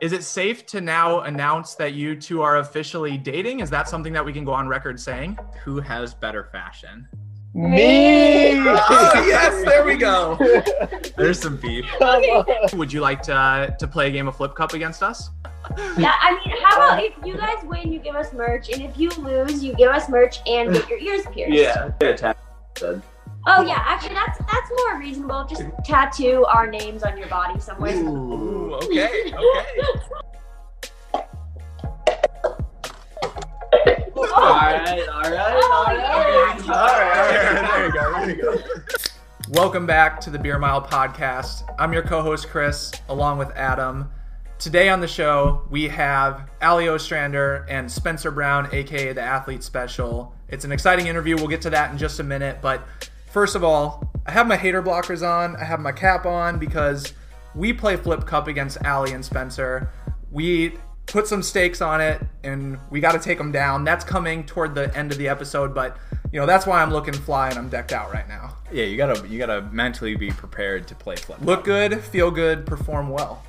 Is it safe to now announce that you two are officially dating? Is that something that we can go on record saying? Who has better fashion? Me. Oh, yes, there we go. There's some beef. Come. Would you like to uh, to play a game of Flip Cup against us? Yeah, I mean, how about if you guys win, you give us merch, and if you lose, you give us merch and get your ears pierced. Yeah. Yeah. Oh yeah, actually, that's that's more reasonable. Just tattoo our names on your body somewhere. Ooh, okay, okay. Oh, All right. All right. Oh, All right. yeah. All right. There you go, there you go. Welcome back to the Beer Mile podcast. I'm your co-host Chris, along with Adam. Today on the show, we have Allie Ostrander and Spencer Brown, aka the Athlete Special. It's an exciting interview. We'll get to that in just a minute. But first of all, I have my hater blockers on. I have my cap on because we play Flip Cup against Allie and Spencer. We put some stakes on it and we got to take them down. That's coming toward the end of the episode, but you know that's why I'm looking fly and I'm decked out right now. Yeah, you gotta you gotta mentally be prepared to play flip. Look good, feel good, perform well.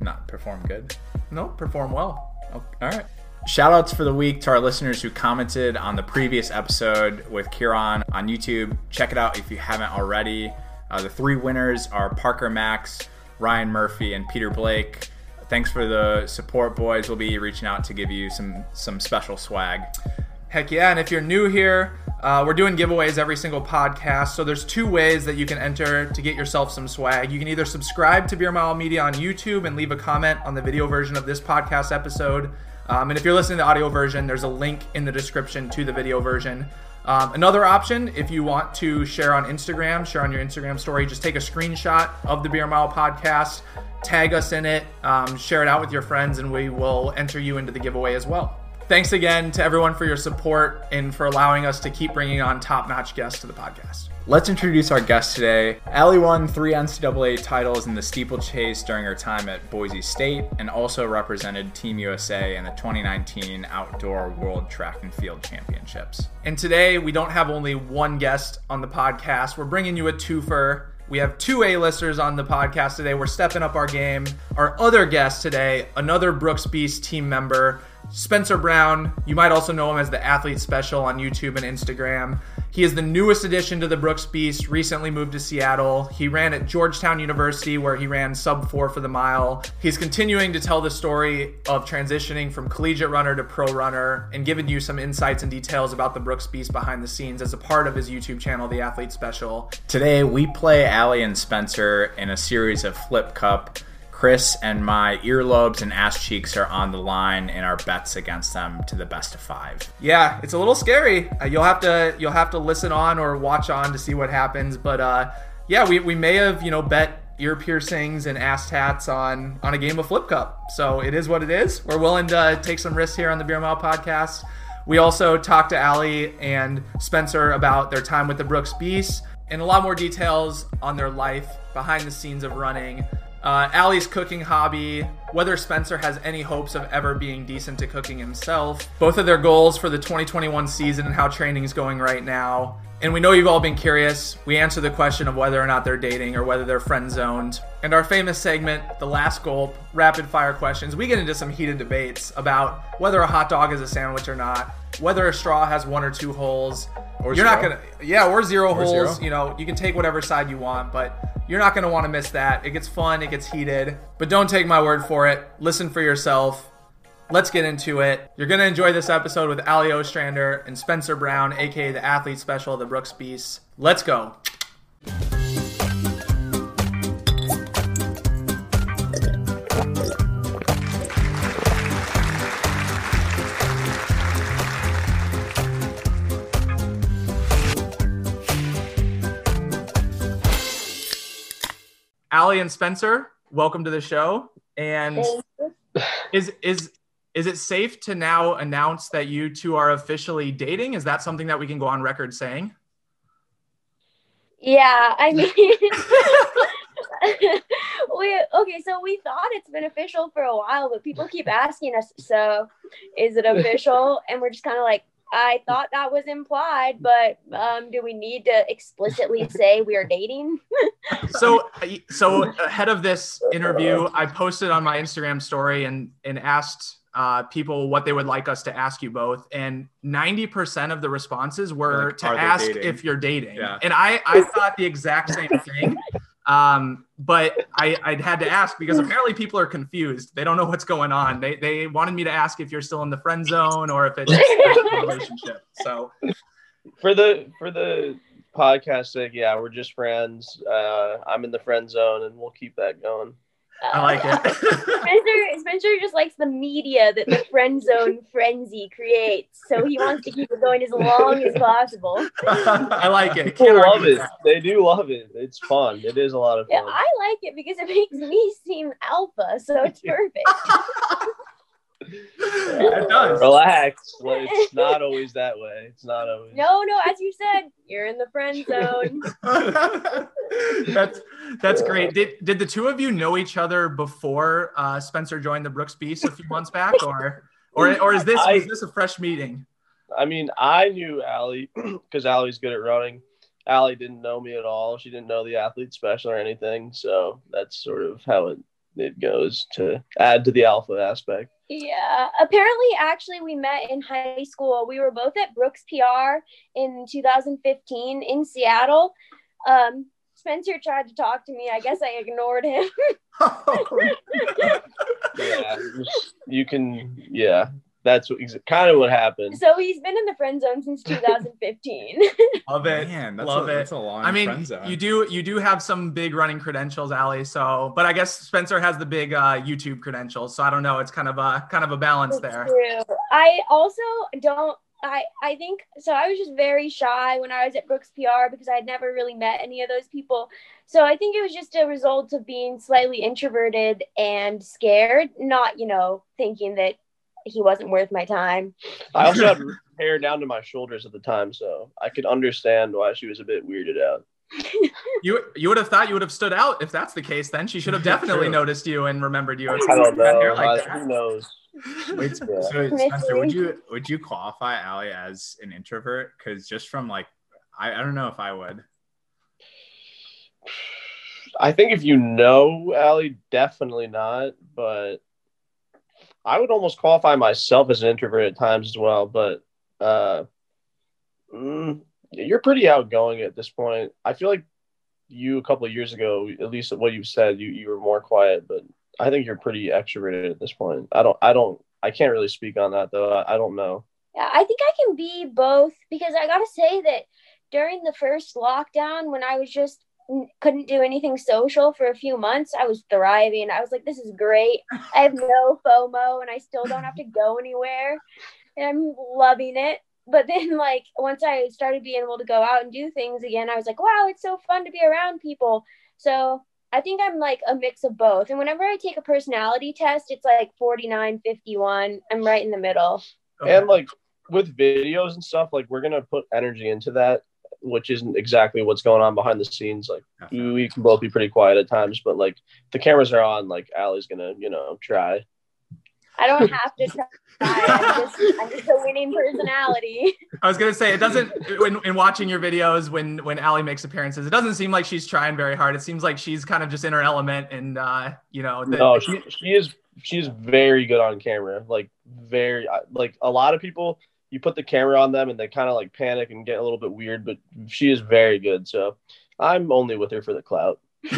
not perform good. No, perform well. Oh, all right. Shout outs for the week to our listeners who commented on the previous episode with Kieran on YouTube. Check it out if you haven't already. Uh, the three winners are Parker Max, Ryan Murphy, and Peter Blake. Thanks for the support, boys. We'll be reaching out to give you some some special swag. Heck yeah! And if you're new here, uh, we're doing giveaways every single podcast. So there's two ways that you can enter to get yourself some swag. You can either subscribe to Beer Mile Media on YouTube and leave a comment on the video version of this podcast episode. Um, and if you're listening to the audio version, there's a link in the description to the video version. Um, another option, if you want to share on Instagram, share on your Instagram story, just take a screenshot of the Beer Mile podcast, tag us in it, um, share it out with your friends, and we will enter you into the giveaway as well. Thanks again to everyone for your support and for allowing us to keep bringing on top notch guests to the podcast. Let's introduce our guest today. Allie won three NCAA titles in the steeplechase during her time at Boise State and also represented Team USA in the 2019 Outdoor World Track and Field Championships. And today we don't have only one guest on the podcast, we're bringing you a twofer. We have two A-listers on the podcast today. We're stepping up our game. Our other guest today, another Brooks Beast team member, Spencer Brown. You might also know him as the Athlete Special on YouTube and Instagram. He is the newest addition to the Brooks Beast, recently moved to Seattle. He ran at Georgetown University where he ran sub four for the mile. He's continuing to tell the story of transitioning from collegiate runner to pro runner and giving you some insights and details about the Brooks Beast behind the scenes as a part of his YouTube channel, The Athlete Special. Today we play Allie and Spencer in a series of Flip Cup. Chris and my earlobes and ass cheeks are on the line in our bets against them to the best of five. Yeah, it's a little scary. Uh, you'll have to you'll have to listen on or watch on to see what happens. But uh, yeah, we, we may have you know bet ear piercings and ass tats on on a game of Flip Cup. So it is what it is. We're willing to take some risks here on the Beer Mile podcast. We also talked to Allie and Spencer about their time with the Brooks Beast and a lot more details on their life behind the scenes of running. Uh, Allie's cooking hobby, whether Spencer has any hopes of ever being decent to cooking himself, both of their goals for the 2021 season and how training is going right now. And we know you've all been curious. We answer the question of whether or not they're dating or whether they're friend zoned. And our famous segment, The Last Gulp, rapid fire questions, we get into some heated debates about whether a hot dog is a sandwich or not, whether a straw has one or two holes. Or You're not gonna, yeah, or zero holes. zero. You know, you can take whatever side you want, but you're not gonna want to miss that. It gets fun, it gets heated, but don't take my word for it. Listen for yourself. Let's get into it. You're gonna enjoy this episode with Allie Ostrander and Spencer Brown, aka the Athlete Special of the Brooks Beast. Let's go. Allie and Spencer, welcome to the show. And is is is it safe to now announce that you two are officially dating? Is that something that we can go on record saying? Yeah, I mean, we okay. So we thought it's been official for a while, but people keep asking us. So, is it official? And we're just kind of like, I thought that was implied, but um, do we need to explicitly say we are dating? so so ahead of this interview i posted on my instagram story and and asked uh, people what they would like us to ask you both and 90% of the responses were Like, to ask dating? if you're dating Yeah. and i i thought the exact same thing um, but I, I had to ask because apparently people are confused. They don't know what's going on. They, they wanted me to ask if you're still in the friend zone or if it's a relationship. So for the for the podcast sake, yeah, we're just friends. Uh, I'm in the friend zone, and we'll keep that going. I like it. Spencer, Spencer just likes the media that the friend zone frenzy creates. So he wants to keep it going as long as possible. I like it. People love it. that. They do love it. It's fun. It is a lot of Yeah, fun. I like it because it makes me seem alpha, so it's perfect. It does. Relax. Like, it's not always that way. It's not always. No, no, as you said, you're in the friend zone. that's that's great. Did did the two of you know each other before uh, Spencer joined the Brooks Beast a few months back, or or or is this I- was this a fresh meeting? I mean, I knew Allie because Allie's good at running. Allie didn't know me at all. She didn't know the athlete special or anything. So that's sort of how it, it goes to add to the alpha aspect. Yeah, apparently, actually, we met in high school. We were both at Brooks PR in 2015 in Seattle. Um, Spencer tried to talk to me. I guess I ignored him. Yeah, you can. Yeah, that's what, kind of what happened. so he's been in the friend zone since 2015. Love it. Man, that's Love a, it. That's a long I mean, friend zone. you do you do have some big running credentials, Allie. So, but I guess Spencer has the big uh, YouTube credentials. So I don't know. It's kind of a kind of a balance That's there. True. I also don't. I I think so. I was just very shy when I was at Brooks PR because I had never really met any of those people. So I think it was just a result of being slightly introverted and scared, not you know thinking that he wasn't worth my time. I also had hair down to my shoulders at the time, so I could understand why she was a bit weirded out. You you would have thought you would have stood out if that's the case. Then she should have definitely noticed you and remembered you. I don't Got hair know. like I- that. who knows? Wait, Yeah. so Spencer, would you would you qualify Allie as an introvert? Because just from like, I, I don't know if I would. I think if you know Allie, definitely not. But I would almost qualify myself as an introvert at times as well. But uh, mm, you're pretty outgoing at this point. I feel like you a couple of years ago, at least what you've said, you you were more quiet. But I think you're pretty extroverted at this point. I don't. I don't. I can't really speak on that though. I, I don't know. Yeah, I think I can be both because I gotta say that during the first lockdown, when I was just couldn't do anything social for a few months, I was thriving. I was like, this is great. I have no FOMO and I still don't have to go anywhere. And I'm loving it. But then, like, once I started being able to go out and do things again, I was like, wow, it's so fun to be around people. So I think I'm like a mix of both. And whenever I take a personality test, it's like 49, 51. I'm right in the middle. And like with videos and stuff, like we're gonna put energy into that, which isn't exactly what's going on behind the scenes. Like we we can both be pretty quiet at times, but like the cameras are on, like Allie's gonna, you know, try. I don't have to try. I'm just, I'm just a winning personality. I was gonna say it doesn't. When in watching your videos, when when Allie makes appearances, it doesn't seem like she's trying very hard. It seems like she's kind of just in her element, and uh, you know, the, No, she she is she's very good on camera. Like very like a lot of people, you put the camera on them and they kind of like panic and get a little bit weird, but she is very good. So I'm only with her for the clout.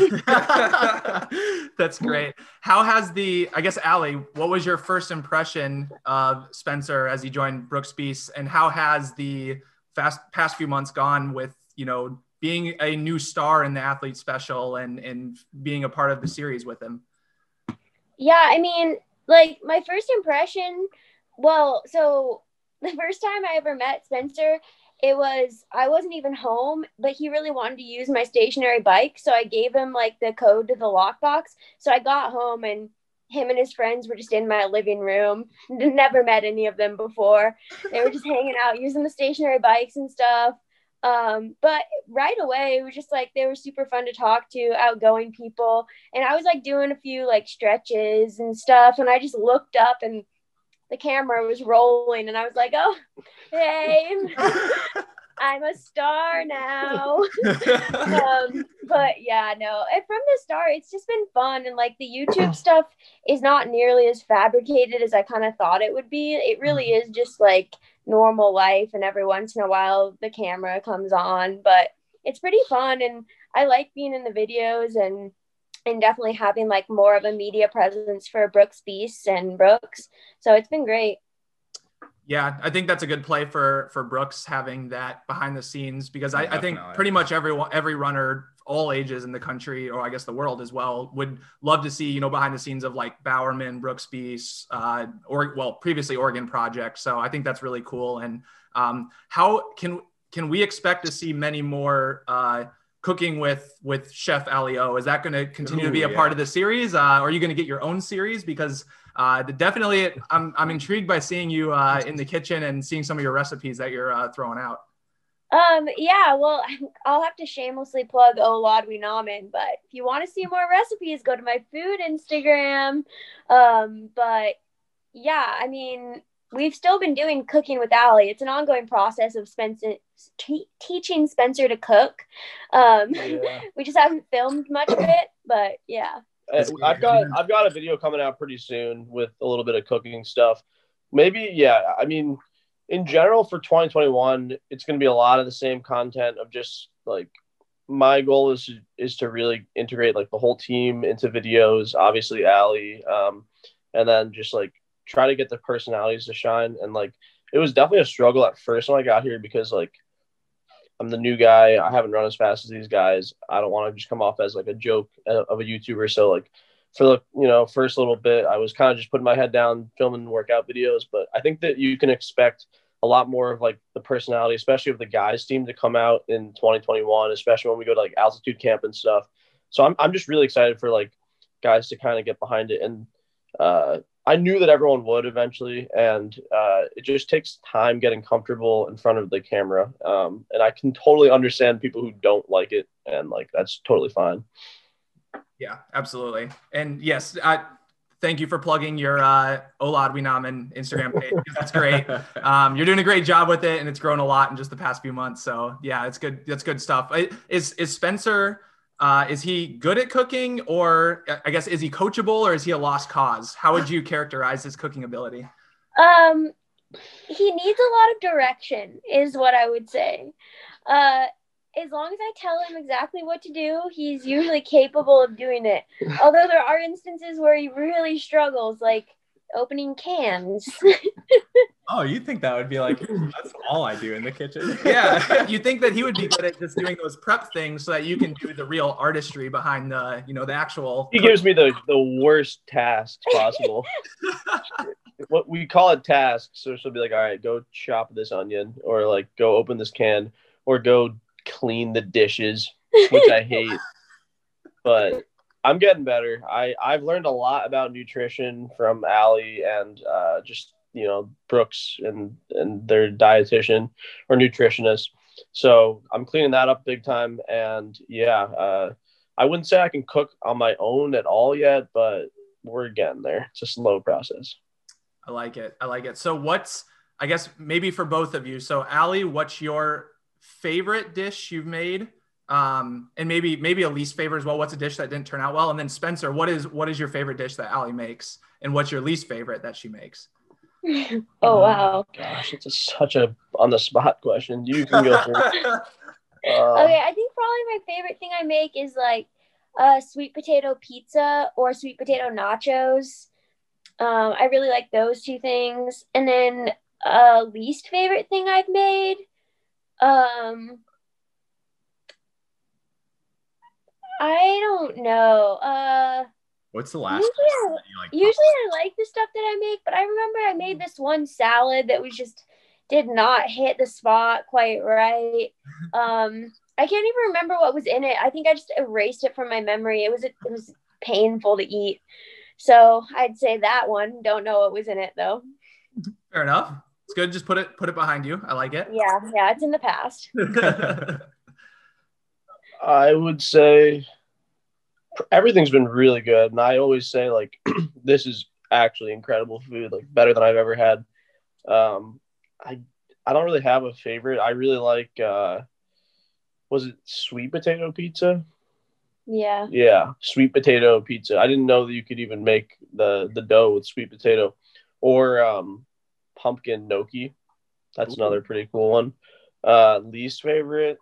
That's great. How has the, I guess, Allie, what was your first impression of Spencer as he joined Brooks Beast, and how has the fast past few months gone with you know being a new star in the athlete special and and being a part of the series with him? Yeah, I mean, like my first impression, well, so the first time I ever met Spencer, it was I wasn't even home, but he really wanted to use my stationary bike, so I gave him like the code to the lockbox. So I got home and him and his friends were just in my living room. Never met any of them before. They were just hanging out using the stationary bikes and stuff. Um, but right away, it was just like they were super fun to talk to, outgoing people. And I was like doing a few like stretches and stuff. And I just looked up and the camera was rolling, and I was like, "Oh, hey, I'm a star now." um, but yeah, no. And from the start, it's just been fun, and like the YouTube stuff is not nearly as fabricated as I kind of thought it would be. It really is just like normal life, and every once in a while the camera comes on, but it's pretty fun, and I like being in the videos and and definitely having like more of a media presence for Brooks Beasts and Brooks. So it's been great. Yeah, I think that's a good play for for Brooks having that behind the scenes because I, I think pretty much everyone every runner all ages in the country or I guess the world as well would love to see you know behind the scenes of like Bowerman, Brooks Beasts, uh, or well previously Oregon Project. So I think that's really cool. And um, how can can we expect to see many more uh, cooking with with Chef Alio? Is that going to continue to be a Ooh, part of the series? Uh, or are you going to get your own series? Because uh, definitely, I'm I'm intrigued by seeing you uh, in the kitchen and seeing some of your recipes that you're uh, throwing out. Um, yeah, well, I'll have to shamelessly plug Olad Namen, but if you want to see more recipes, go to my food Instagram. Um, but yeah, I mean, we've still been doing cooking with Allie. It's an ongoing process of Spencer te- teaching Spencer to cook. Um, Yeah. we just haven't filmed much of it, but yeah. Uh, That's good. I've got I've got a video coming out pretty soon with a little bit of cooking stuff. Maybe yeah. I mean, in general for 2021, it's going to be a lot of the same content of just like my goal is is to really integrate like the whole team into videos. Obviously, Allie, um, and then just like try to get the personalities to shine. And like it was definitely a struggle at first when I got here because like I'm the new guy. I haven't run as fast as these guys. I don't want to just come off as like a joke uh, of a YouTuber. So like for the you know first little bit, I was kind of just putting my head down, filming workout videos. But I think that you can expect a lot more of like the personality, especially of the guys team, to come out in 2021, especially when we go to like altitude camp and stuff. So I'm I'm just really excited for like guys to kind of get behind it and. Uh, I knew that everyone would eventually, and uh, it just takes time getting comfortable in front of the camera. Um, and I can totally understand people who don't like it, and like that's totally fine. Yeah, absolutely. And yes, I thank you for plugging your uh, Olad Winaman Instagram page. That's great. Um, you're doing a great job with it, and it's grown a lot in just the past few months. So yeah, it's good. That's good stuff. Is is Spencer? Uh, is he good at cooking, or uh, I guess is he coachable, or is he a lost cause? How would you characterize his cooking ability? Um, he needs a lot of direction, is what I would say. Uh, as long as I tell him exactly what to do, he's usually capable of doing it. Although there are instances where he really struggles, like opening cans. Oh, you think that would be like that's all I do in the kitchen? Yeah, you think that he would be good at just doing those prep things so that you can do the real artistry behind the, you know, the actual. He gives me the the worst tasks possible. what we call it tasks. So she'll be like, "All right, go chop this onion," or like, "Go open this can," or "Go clean the dishes," which I hate. But I'm getting better. I I've learned a lot about nutrition from Allie and uh, just you know Brooks and and their dietitian or nutritionist. So I'm cleaning that up big time. And yeah, uh, I wouldn't say I can cook on my own at all yet, but we're getting there. It's a slow process. I like it. I like it. So what's I guess maybe for both of you. So Allie, what's your favorite dish you've made? Um, and maybe maybe a least favorite as well. What's a dish that didn't turn out well? And then Spencer, what is what is your favorite dish that Allie makes? And what's your least favorite that she makes? oh wow. Gosh, it's a, such a on the spot question. You can go through. Uh, Okay, I think probably my favorite thing I make is like a sweet potato pizza or sweet potato nachos. Um, I really like those two things. And then uh, least favorite thing I've made. Um, I don't know. Uh, What's the last? Usually I- like? usually I like the stuff that I make, but I remember I made this one salad that was just did not hit the spot quite right. Um, I can't even remember what was in it. I think I just erased it from my memory. It was it was painful to eat. So I'd say that one. Don't know what was in it though. Fair enough. It's good. Just put it put it behind you. I like it. Yeah, yeah, it's in the past. I would say everything's been really good, and I always say like this is actually incredible food, like better than I've ever had. Um, I I don't really have a favorite. I really like uh, was it sweet potato pizza? Yeah. Yeah, sweet potato pizza. I didn't know that you could even make the the dough with sweet potato, or um, pumpkin gnocchi. That's Ooh. another pretty cool one. Uh, least favorite,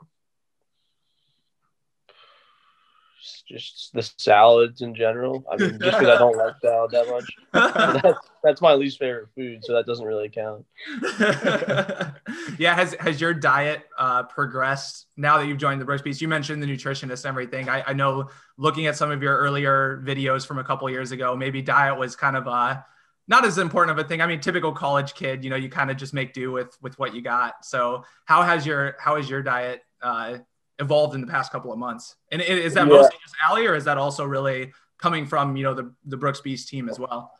just the salads in general. I mean, just because I don't like salad that much. That's, that's my least favorite food, so that doesn't really count. yeah, has has your diet uh, progressed now that you've joined the Brooks Beast? You mentioned the nutritionist and everything. I, I know looking at some of your earlier videos from a couple years ago, maybe diet was kind of uh, not as important of a thing. I mean, typical college kid, you know, you kind of just make do with with what you got. So how has your how has your diet uh, evolved in the past couple of months? And is that Yeah. mostly just Allie, or is that also really coming from you know the the Brooks Beast team as well?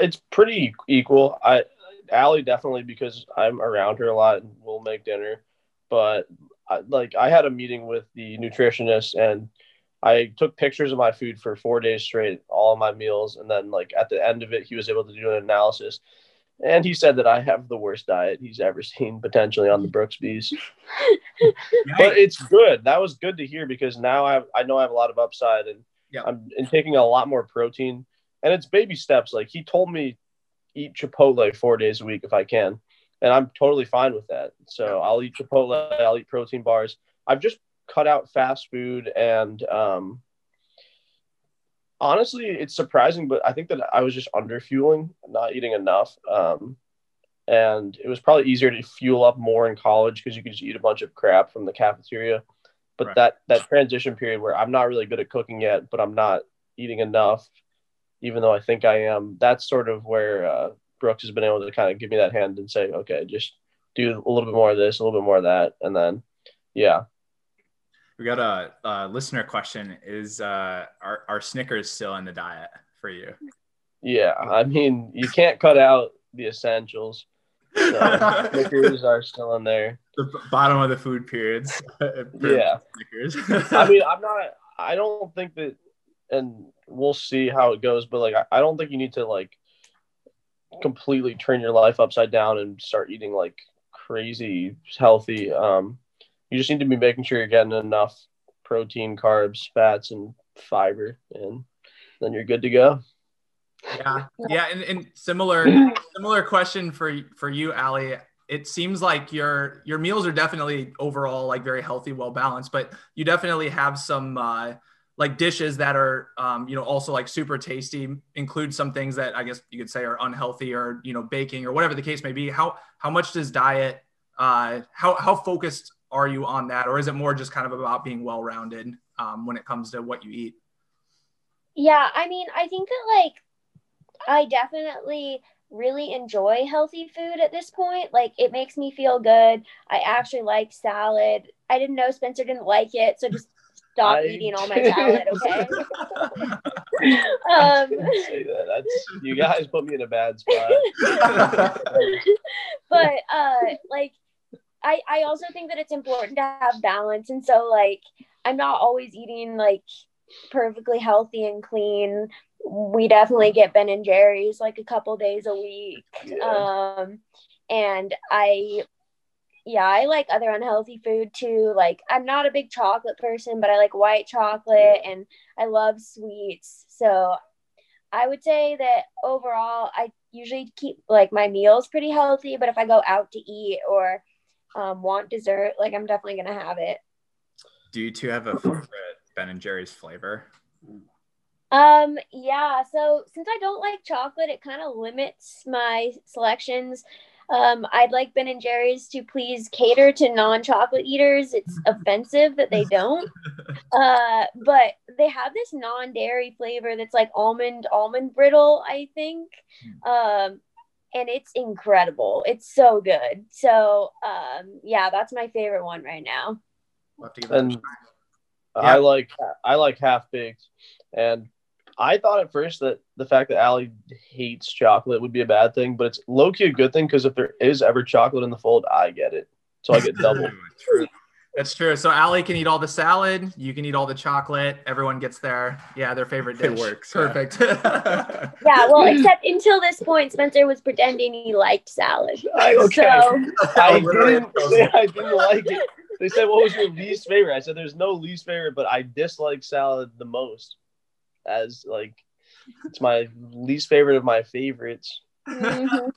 it's pretty equal. I Allie definitely because I'm around her a lot and we'll make dinner. But I, like I had a meeting with the nutritionist and I took pictures of my food for four days straight, all of my meals, and then like at the end of it, he was able to do an analysis. And he said that I have the worst diet he's ever seen potentially on the Brooks Beasts. But it's good. That was good to hear because now I I know I have a lot of upside and Yeah. I'm and taking a lot more protein. And it's baby steps. Like he told me eat Chipotle four days a week if I can. And I'm totally fine with that. So I'll eat Chipotle, I'll eat protein bars. I've just cut out fast food and um honestly it's surprising, but I think that I was just under fueling, not eating enough. Um and it was probably easier to fuel up more in college because you could just eat a bunch of crap from the cafeteria. But Right. that that transition period where I'm not really good at cooking yet, but I'm not eating enough, even though I think I am. That's sort of where uh, Brooks has been able to kind of give me that hand and say, okay, just do a little bit more of this, a little bit more of that, and then, yeah, We got a, a listener question: Is uh, are, are Snickers still in the diet for you? yeah. I mean, you can't cut out the essentials. So Snickers are still in there. the bottom of the food periods. Yeah. Snickers. I mean, I'm not. I don't think that, and we'll see how it goes. But like, I, I don't think you need to like completely turn your life upside down and start eating like crazy healthy. Um, you just need to be making sure you're getting enough protein, carbs, fats, and fiber, and then you're good to go. yeah. Yeah and, and similar similar question for for you allie it seems like your your meals are definitely overall like very healthy well balanced but you definitely have some uh like dishes that are um, you know also like super tasty include some things that i guess you could say are unhealthy or you know baking or whatever the case may be. How how much does diet uh how how focused are you on that or is it more just kind of about being well rounded um, when it comes to what you eat Yeah, I mean, I think that like I definitely really enjoy healthy food at this point. Like it makes me feel good. I actually like salad. I didn't know Spencer didn't like it, so just stop I- eating all my salad, okay? um Didn't say that. That's you guys put me in a bad spot. but uh like I I also think that it's important to have balance and so like I'm not always eating like perfectly healthy and clean. We definitely get Ben and Jerry's like a couple days a week. Yeah. Um and I yeah, I like other unhealthy food too. Like I'm not a big chocolate person, but I like white chocolate and I love sweets. So I would say that overall, I usually keep like my meals pretty healthy. But if I go out to eat or um, want dessert, like I'm definitely gonna have it. Do you two have a favorite Ben and Jerry's flavor? Um, yeah. So since I don't like chocolate, it kind of limits my selections. Um, I'd like Ben and Jerry's to please cater to non-chocolate eaters. It's offensive that they don't. Uh, but they have this non-dairy flavor that's like almond almond brittle, I think. Um, and it's incredible. It's so good. So, um, yeah, that's my favorite one right now. We'll have to give that a And try. I like I like half baked, and I thought at first that the fact that Allie hates chocolate would be a bad thing, but it's low key a good thing because if there is ever chocolate in the fold, I get it, so I get double. True. That's true. So Allie can eat all the salad. You can eat all the chocolate. Everyone gets their yeah their favorite dish. It dish. works. Perfect. Yeah, well, except until this point, Spencer was pretending he liked salad. I, okay. So I didn't say I didn't like it. They said, "What was your least favorite?" I said, "There's no least favorite, but I dislike salad the most." As like, it's my least favorite of my favorites. mhm.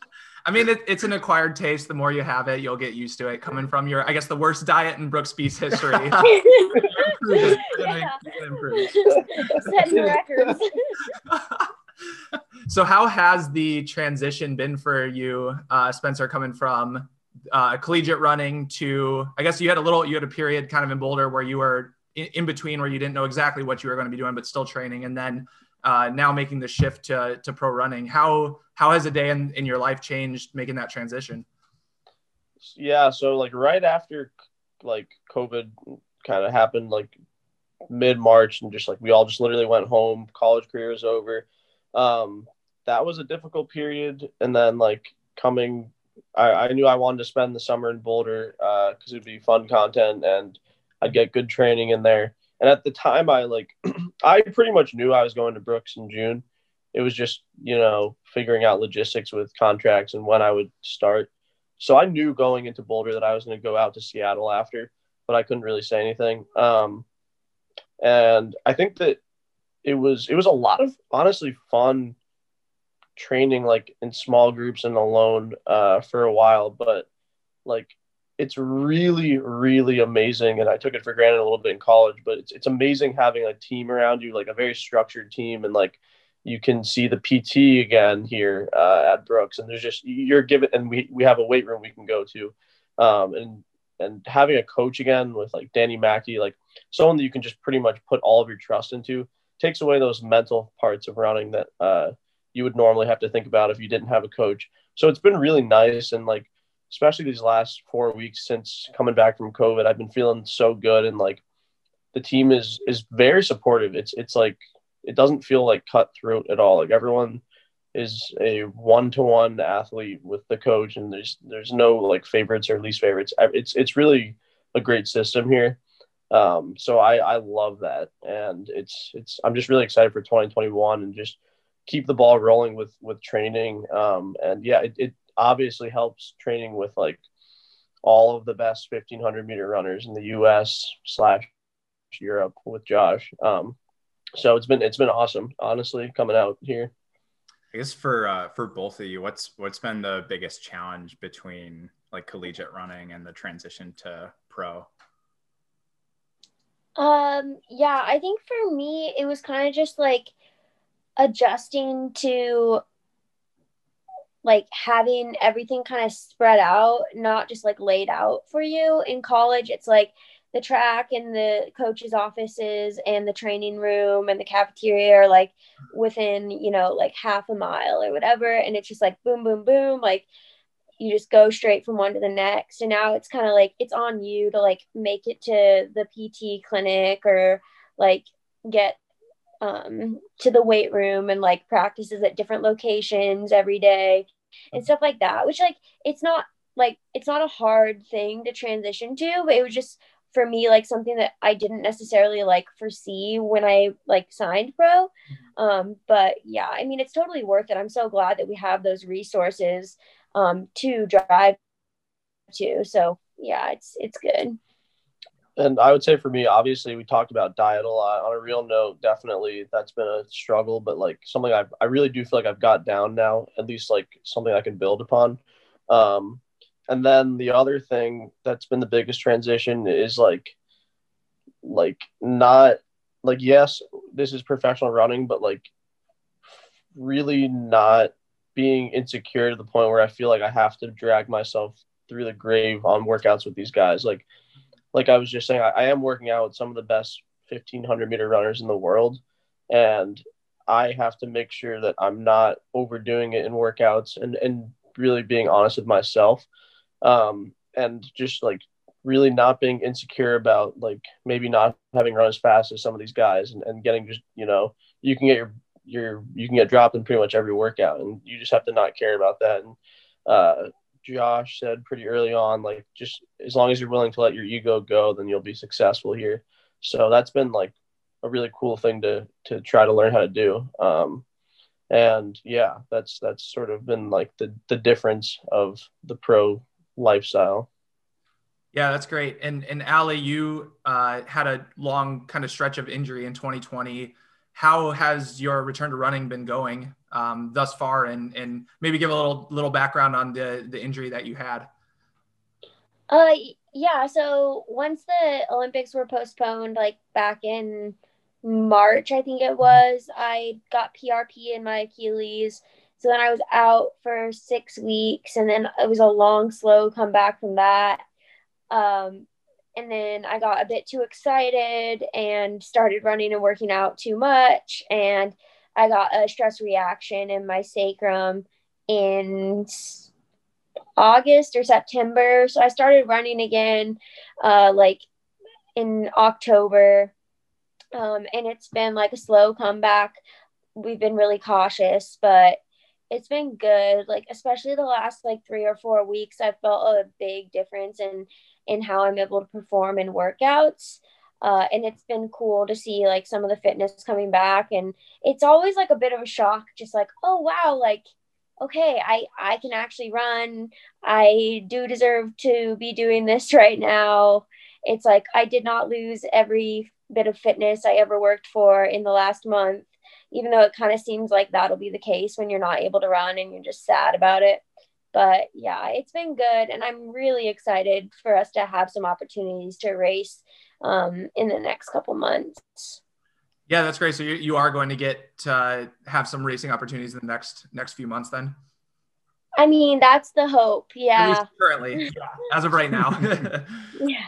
I mean, it, it's an acquired taste. The more you have it, you'll get used to it. Coming from your, I guess, the worst diet in Brooksby's history. You're Yeah. you're gonna improve. setting records. so how has the transition been for you uh, spencer coming from uh, collegiate running to i guess you had a little you had a period kind of in boulder where you were in, in between where you didn't know exactly what you were going to be doing but still training and then uh, now making the shift to, to pro running how how has a day in, in your life changed making that transition Yeah, so like right after like COVID kind of happened, like mid March, and just like we all just literally went home. College career was over. Um, that was a difficult period, and then like coming, I, I knew I wanted to spend the summer in Boulder because it'd be fun content and I'd get good training in there. And at the time, I like I pretty much knew I was going to Brooks in June. It was just you know figuring out logistics with contracts and when I would start. So I knew going into Boulder that I was going to go out to Seattle after, but I couldn't really say anything. Um, and I think that it was it was a lot of honestly fun training like in small groups and alone uh, for a while, but like it's really really amazing and I took it for granted a little bit in college, but it's it's amazing having a team around you like a very structured team and like you can see the PT again here uh, at Brooks, and there's just you're given, and we we have a weight room we can go to, um, and and having a coach again with like Danny Mackey, like someone that you can just pretty much put all of your trust into, takes away those mental parts of running that uh, you would normally have to think about if you didn't have a coach. So it's been really nice, and like especially these last four weeks since coming back from COVID, I've been feeling so good, and like the team is is very supportive. It's it's like it doesn't feel like cutthroat at all. Like everyone is a one to one athlete with the coach, and there's there's no like favorites or least favorites. It's it's really a great system here. Um, so I I love that, and it's it's I'm just really excited for 2021 and just keep the ball rolling with with training. Um, and yeah, it, it obviously helps training with like all of the best 1500 meter runners in the U.S. slash Europe with Josh. Um, so it's been it's been awesome honestly coming out here I guess for uh, for both of you, what's what's been the biggest challenge between like collegiate running and the transition to pro? Um, yeah, I think for me, it was kind of just like adjusting to like having everything kind of spread out, not just like laid out for you. In college, it's like the track and the coaches' offices and the training room and the cafeteria are like within, you know, like half a mile or whatever. And it's just like boom, boom, boom. Like you just go straight from one to the next. And now it's kind of like it's on you to like make it to the PT clinic or like get um to the weight room and like practices at different locations every day and stuff like that which like it's not like it's not a hard thing to transition to but it was just for me like something that I didn't necessarily like foresee when I like signed pro. Um but yeah I mean it's totally worth it. I'm so glad that we have those resources um to drive to. So yeah it's it's good and I would say for me, obviously, we talked about diet a lot. On a real note, definitely that's been a struggle, but like something I I really do feel like I've got down now. At least like something I can build upon. Um, and then the other thing that's been the biggest transition is like, like not like yes, this is professional running, but like really not being insecure to the point where I feel like I have to drag myself through the grave on workouts with these guys. Like like I was just saying, I, I, am working out with some of the best 1500 meter runners in the world. And I have to make sure that I'm not overdoing it in workouts and, and really being honest with myself. Um, and just like really not being insecure about like maybe not having run as fast as some of these guys and, and getting just, you know, you can get your, your, you can get dropped in pretty much every workout and you just have to not care about that. And, uh, Josh said pretty early on, like just as long as you're willing to let your ego go, then you'll be successful here. So that's been like a really cool thing to to try to learn how to do. Um, and yeah, that's that's sort of been like the the difference of the pro lifestyle. Yeah, that's great. And and Allie, you uh, had a long kind of stretch of injury in 2020. How has your return to running been going um, thus far? And and maybe give a little little background on the the injury that you had. Uh, yeah. So once the Olympics were postponed, like back in March, I think it was, I got PRP in my Achilles. So then I was out for six weeks, and then it was a long, slow comeback from that. Um, and then I got a bit too excited and started running and working out too much. And I got a stress reaction in my sacrum in August or September. So I started running again, uh, like in October. Um, and it's been like a slow comeback. We've been really cautious, but it's been good. Like, especially the last like three or four weeks, I've felt a big difference in in how I'm able to perform in workouts. Uh, and it's been cool to see like some of the fitness coming back. And it's always like a bit of a shock just like oh wow like okay i i can actually run. I do deserve to be doing this right now. It's like i did not lose every bit of fitness i ever worked for in the last month even though it kind of seems like that'll be the case when you're not able to run and you're just sad about it but yeah, it's been good. And I'm really excited for us to have some opportunities to race um, in the next couple months. Yeah, that's great. So you, you are going to get to have some racing opportunities in the next next few months then? I mean, that's the hope. Yeah. currently, yeah, as of right now. yeah.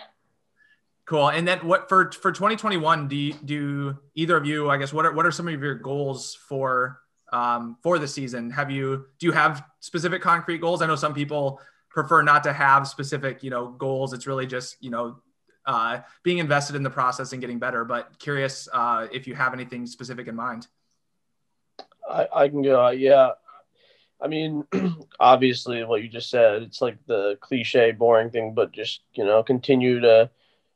Cool. And then what for for 2021, do you, do either of you, I guess, what are what are some of your goals for um, for the season? Have you do you have specific concrete goals? I know some people prefer not to have specific you know goals. It's really just you know uh, being invested in the process and getting better. But curious uh, if you have anything specific in mind. I, I can go. Uh, yeah. I mean, obviously, what you just said, it's like the cliche, boring thing, but just, you know, continue to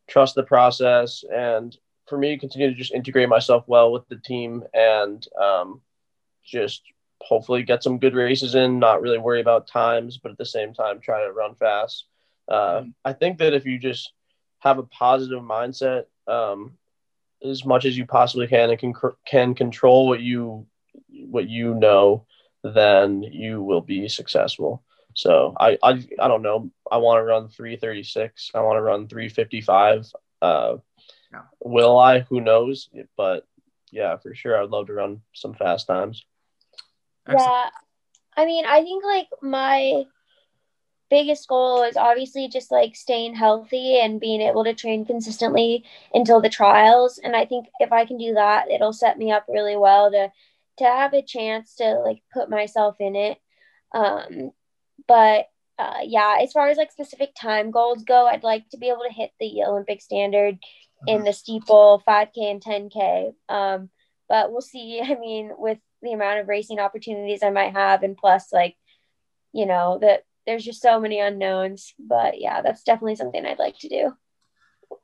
trust the process. And for me, continue to just integrate myself well with the team and, um, just hopefully get some good races in, not really worry about times, but at the same time try to run fast. Uh, mm-hmm. I think that if you just have a positive mindset, um, as much as you possibly can, and can can control what you what you know, then you will be successful. So I I, I don't know. I want to run 336. I want to run 355. Uh, yeah. Will I? Who knows? But yeah, for sure, I'd love to run some fast times. Excellent. Yeah. I mean, I think like my biggest goal is obviously just like staying healthy and being able to train consistently until the trials. And I think if I can do that, it'll set me up really well to to have a chance to like put myself in it. Um, but uh, yeah, as far as like specific time goals go, I'd like to be able to hit the Olympic standard in the steeple, 5K and 10K. Um, but we'll see. I mean, with the amount of racing opportunities I might have, and plus, like, you know, that there's just so many unknowns. But yeah, that's definitely something I'd like to do.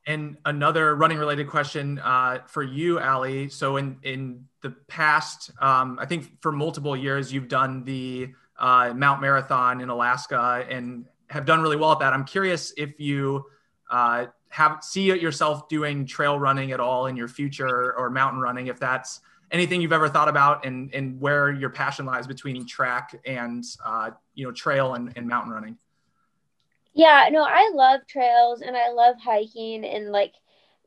And another running related question uh, for you, Allie. So in in the past, um, I think for multiple years, you've done the uh, Mount Marathon in Alaska and have done really well at that. I'm curious if you uh, have see yourself doing trail running at all in your future or mountain running, if that's anything you've ever thought about and, and where your passion lies between track and uh, you know trail and, and mountain running? Yeah no i love trails and i love hiking and like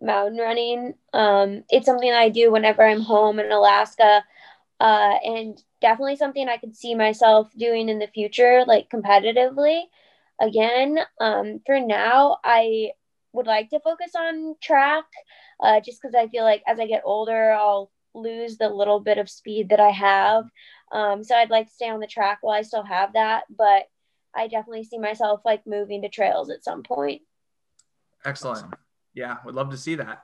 mountain running. Um, it's something i do whenever i'm home in alaska uh, and definitely something i could see myself doing in the future like competitively again. Um, for now i would like to focus on track uh, just because i feel like as i get older i'll lose the little bit of speed that I have. Um, so I'd like to stay on the track while I still have that, but I definitely see myself like moving to trails at some point. Excellent. Yeah, would love to see that.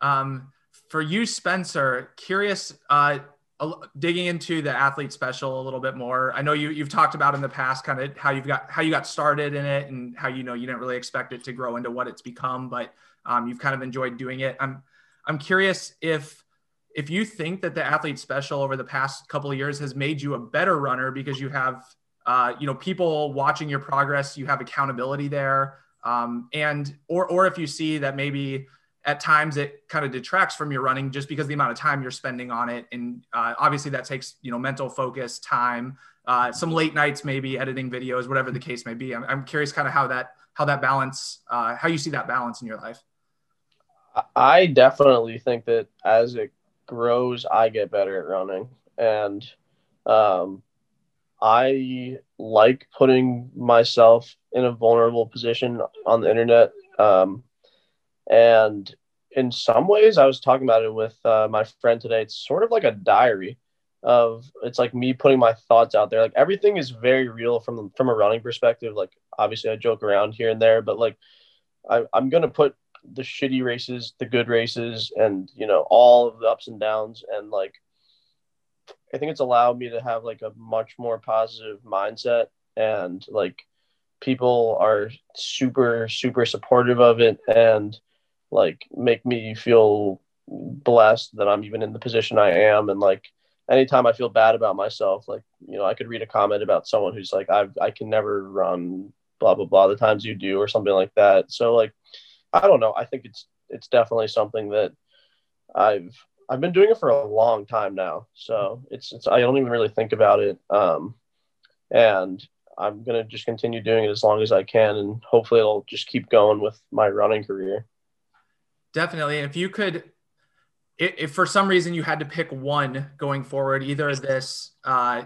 Um, for you, Spencer, curious. Uh, digging into the athlete special a little bit more. I know you you've talked about in the past kind of how you've got how you got started in it and how you know you didn't really expect it to grow into what it's become, but um, you've kind of enjoyed doing it. I'm I'm curious if if you think that the athlete special over the past couple of years has made you a better runner because you have uh, you know people watching your progress, you have accountability there, um, and or or if you see that maybe at times it kind of detracts from your running just because the amount of time you're spending on it and uh, obviously that takes you know mental focus time uh, some late nights maybe editing videos whatever the case may be. I'm, I'm curious kind of how that how that balance uh, how you see that balance in your life. I definitely think that as it grows i get better at running and um, i like putting myself in a vulnerable position on the internet um, and in some ways, I was talking about it with uh, my friend today. It's sort of like a diary of it's like me putting my thoughts out there. Like everything is very real from from a running perspective. Like obviously, I joke around here and there, but like I, I'm gonna put the shitty races, the good races, and you know all of the ups and downs, and like I think it's allowed me to have like a much more positive mindset and like people are super super supportive of it and like make me feel blessed that I'm even in the position I am. And like anytime I feel bad about myself, like, you know, I could read a comment about someone who's like, I I can never run blah blah blah the times you do or something like that. So like I don't know. I think it's it's definitely something that I've I've been doing it for a long time now. So it's it's I don't even really think about it. Um and I'm gonna just continue doing it as long as I can and hopefully it'll just keep going with my running career. Definitely. If you could, if, for some reason you had to pick one going forward, either this uh,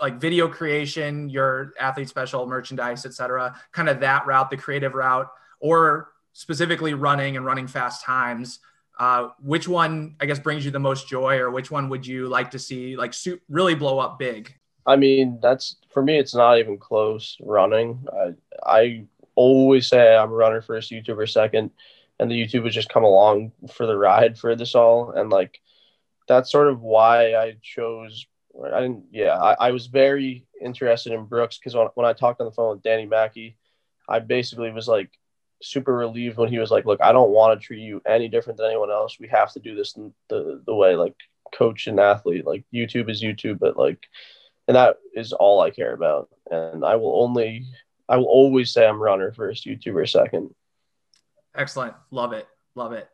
like video creation, your athlete special merchandise, etc., kind of that route, the creative route, or specifically running and running fast times. Uh, which one, I guess, brings you the most joy, or which one would you like to see like really blow up big? I mean, that's for me. It's not even close. Running, I, I always say I'm a runner first, YouTuber second and the YouTube would just come along for the ride for this all. And like, that's sort of why I chose. I didn't. Yeah, I, I was very interested in Brooks because when, when I talked on the phone with Danny Mackey, I basically was like super relieved when he was like, "Look, I don't want to treat you any different than anyone else. We have to do this the the way like coach and athlete. Like YouTube is YouTube, but like, and that is all I care about. And I will only, I will always say I'm runner first, YouTuber second. Excellent. Love it. Love it.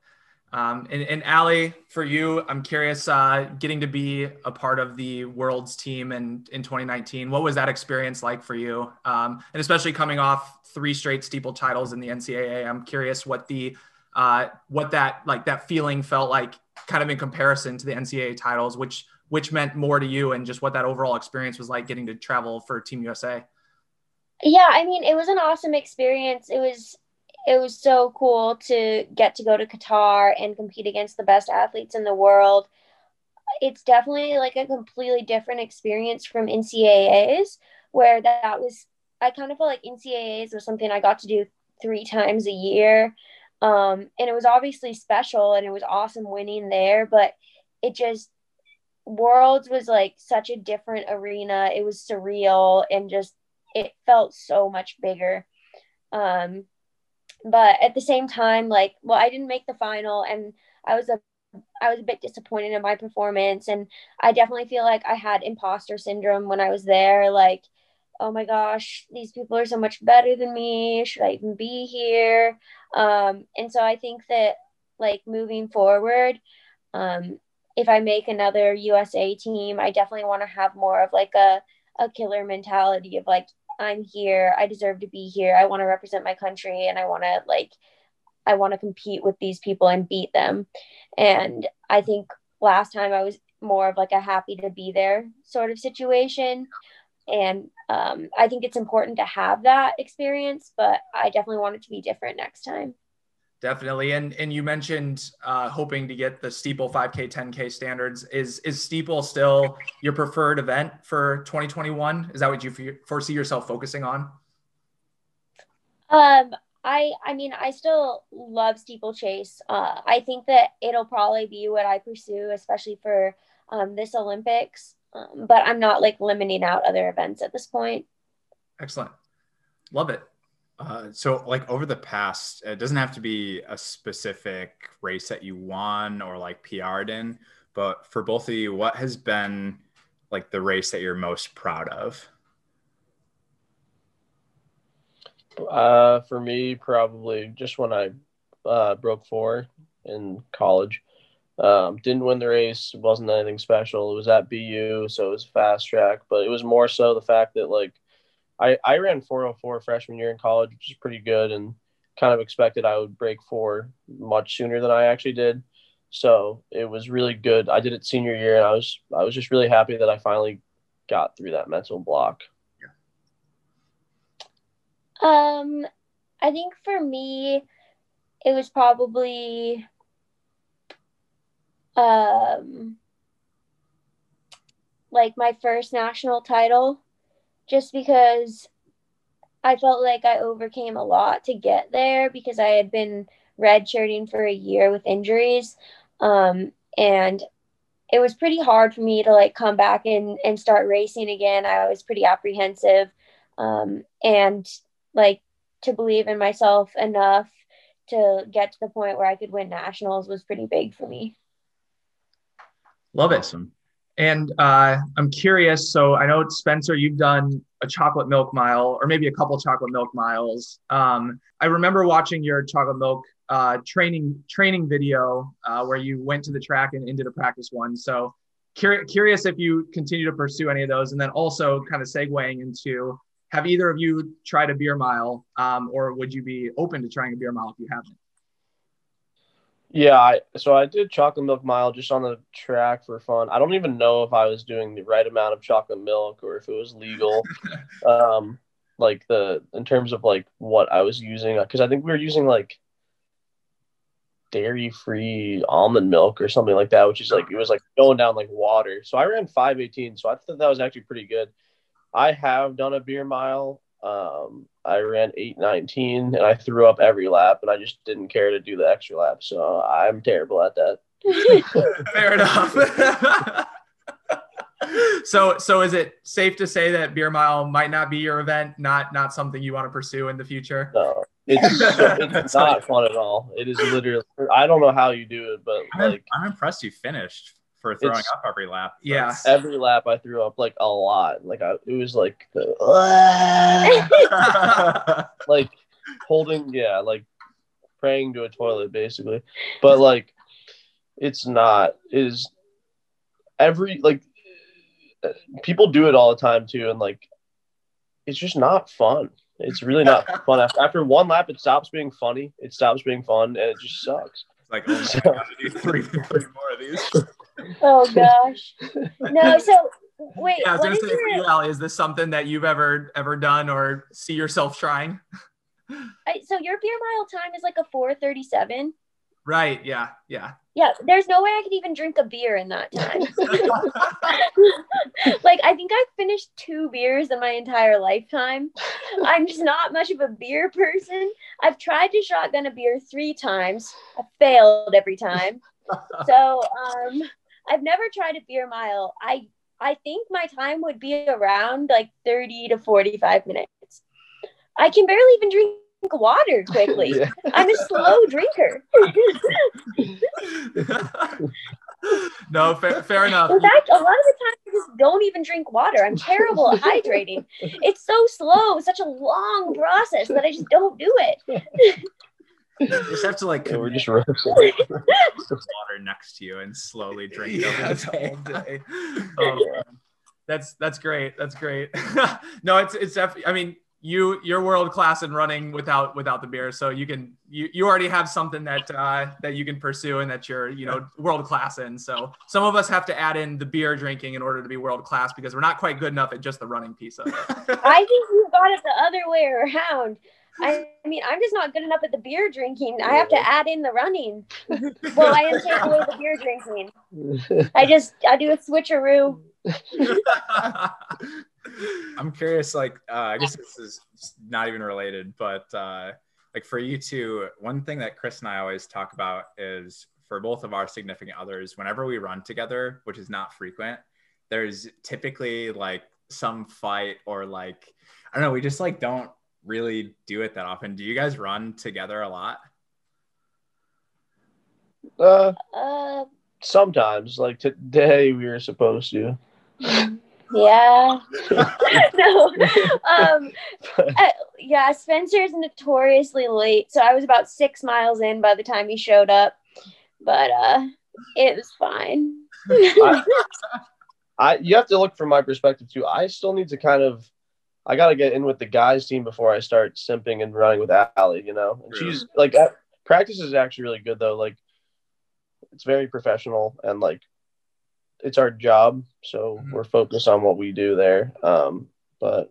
Um, and, and Allie, for you, I'm curious, uh, getting to be a part of the world's team in, in 2019. What was that experience like for you? Um, and especially coming off three straight steeple titles in the NCAA, I'm curious what the, uh, what that, like that feeling felt like kind of in comparison to the NCAA titles, which, which meant more to you and just what that overall experience was like getting to travel for Team USA. Yeah. I mean, it was an awesome experience. It was, it was so cool to get to go to Qatar and compete against the best athletes in the world. It's definitely like a completely different experience from NCAAs, where that was, I kind of felt like NCAAs was something I got to do three times a year. Um, and it was obviously special and it was awesome winning there, but it just, Worlds was like such a different arena. It was surreal and just, it felt so much bigger. Um, but at the same time like well i didn't make the final and i was a i was a bit disappointed in my performance and i definitely feel like i had imposter syndrome when i was there like oh my gosh these people are so much better than me should i even be here um, and so i think that like moving forward um, if i make another usa team i definitely want to have more of like a a killer mentality of like I'm here. I deserve to be here. I want to represent my country and I want to like I want to compete with these people and beat them. And I think last time I was more of like a happy to be there sort of situation. And um, I think it's important to have that experience, but I definitely want it to be different next time. Definitely, and and you mentioned uh, hoping to get the steeple 5K, 10K standards. Is is steeple still your preferred event for 2021? Is that what you foresee yourself focusing on? Um, I I mean, I still love steeplechase. Uh, I think that it'll probably be what I pursue, especially for um, this Olympics. Um, but I'm not like limiting out other events at this point. Excellent. Love it. Uh, so, like over the past, it doesn't have to be a specific race that you won or like PR'd in, but for both of you, what has been like the race that you're most proud of? Uh, for me, probably just when I uh, broke four in college. Um, didn't win the race. It wasn't anything special. It was at BU, so it was fast track. But it was more so the fact that like I I ran 404 freshman year in college, which is pretty good, and kind of expected I would break four much sooner than I actually did. So it was really good. I did it senior year, and I was I was just really happy that I finally got through that mental block. Um, I think for me, it was probably um like my first national title just because I felt like I overcame a lot to get there because I had been redshirting for a year with injuries. Um, and it was pretty hard for me to like come back and, and start racing again. I was pretty apprehensive. Um, and like to believe in myself enough to get to the point where I could win nationals was pretty big for me. Love it. Awesome. And uh, I'm curious. So I know Spencer, you've done a chocolate milk mile, or maybe a couple chocolate milk miles. Um, I remember watching your chocolate milk uh, training training video uh, where you went to the track and, did a practice one. So cur- curious if you continue to pursue any of those, and then also kind of segueing into have either of you tried a beer mile, um, or would you be open to trying a beer mile if you haven't? Yeah, I, so I did chocolate milk mile just on the track for fun. I don't even know if I was doing the right amount of chocolate milk or if it was legal. um, like the in terms of like what I was using, because I think we were using like dairy free almond milk or something like that, which is like it was like going down like water. So I ran five eighteen, so I thought that was actually pretty good. I have done a beer mile. Um, I ran 819 and I threw up every lap and I just didn't care to do the extra lap. So I'm terrible at that. Fair enough. so so is it safe to say that beer mile might not be your event, not not something you want to pursue in the future? No, it's, so, it's not fun at all. It is literally, I don't know how you do it, but I'm, like I'm impressed you finished for throwing It's- up every lap. Yeah. Every lap I threw up like a lot. Like I, it was like the, like holding yeah like praying to a toilet basically but like it's not is every like people do it all the time too and like it's just not fun it's really not fun after, after one lap it stops being funny it stops being fun and it just sucks It's like, oh my God, I gotta do three, three more of these. Oh gosh. No, so wait, yeah, I was what gonna is say for your, you, Allie, is this something that you've ever ever done or see yourself trying? I- so your beer mile time is like a 437? Right. Yeah. Yeah. Yeah, there's no way I could even drink a beer in that time. like I think I've finished two beers in my entire lifetime. I'm just not much of a beer person. I've tried to shotgun a beer three times. I failed every time. So um I've never tried a beer mile. I I think my time would be around like 30 to 45 minutes. I can barely even drink water quickly. Yeah. I'm a slow drinker. no, fair, fair enough. In fact, a lot of the time I just don't even drink water. I'm terrible at hydrating. It's so slow, such a long process that I just don't do it. You just have to like Yeah, we're just roasting. water next to you and slowly drink it Yeah, over the all day. day. Oh, man. that's that's great. That's great. no, it's it's definitely. I mean, you you're world class in running without without the beer, so you can you you already have something that uh, that you can pursue and that you're you know world class in. So some of us have to add in the beer drinking in order to be world class because we're not quite good enough at just the running piece of it. I think you got it the other way around. I mean, I'm just not good enough at the beer drinking. I have to add in the running. Well, I am taking away the beer drinking. I just I do a switcheroo. I'm curious, like, uh, I guess this is not even related, but uh, like for you two, one thing that Chris and I always talk about is for both of our significant others, whenever we run together, which is not frequent, there's typically like some fight or like I don't know, we just like don't really do it that often. Do you guys run together a lot? Uh, Uh, sometimes, like today, we were supposed to. yeah. no. Um, uh, yeah, Spencer's notoriously late, so I was about six miles in by the time he showed up, but uh, it was fine. I you have to look from my perspective too. I still need to kind of I got to get in with the guys team before I start simping and running with Allie, you know. And True. she's like at, practice is actually really good though. Like it's very professional and like it's our job, so Mhm. we're focused on what we do there. Um but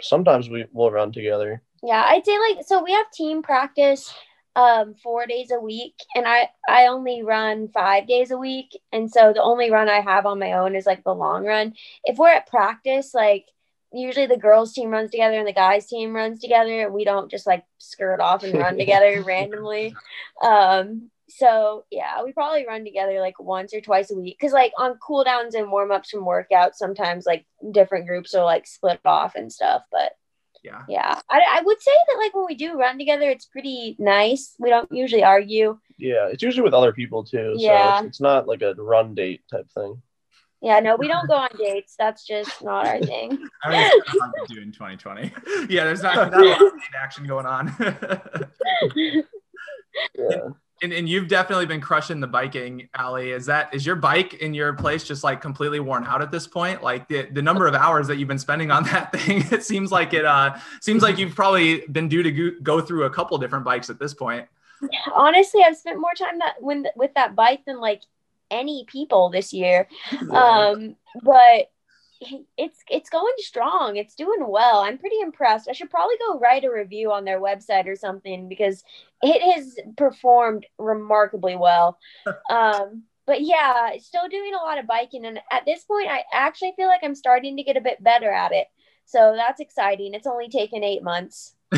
sometimes we will run together. Yeah, I'd say like so we have team practice um four days a week and I I only run five days a week and so the only run I have on my own is like the long run. If we're at practice, like usually the girls team runs together and the guys team runs together and we don't just like skirt off and run together randomly. Um so yeah, we probably run together like once or twice a week because like on cool downs and warm ups from workouts, sometimes like different groups will like split off and stuff. But Yeah. yeah, I, I would say that like when we do run together, it's pretty nice. We don't usually argue. Yeah, it's usually with other people too. So Yeah. it's, it's not like a run date type thing. Yeah, no, we don't go on dates. That's just not our thing. I mean, it's kind of to do in 2020. Yeah, there's not, not a lot of action going on. Yeah. and, and you've definitely been crushing the biking, Allie. Is that is your bike in your place just like completely worn out at this point? Like the, the number of hours that you've been spending on that thing, it seems like it uh seems like you've probably been due to go, go through a couple different bikes at this point. Honestly, I've spent more time that when with that bike than like any people this year. Um, but it's it's going strong. It's doing well. I'm pretty impressed. I should probably go write a review on their website or something because it has performed remarkably well. Um, but yeah, still doing a lot of biking, and at this point, I actually feel like I'm starting to get a bit better at it. So that's exciting. It's only taken eight months.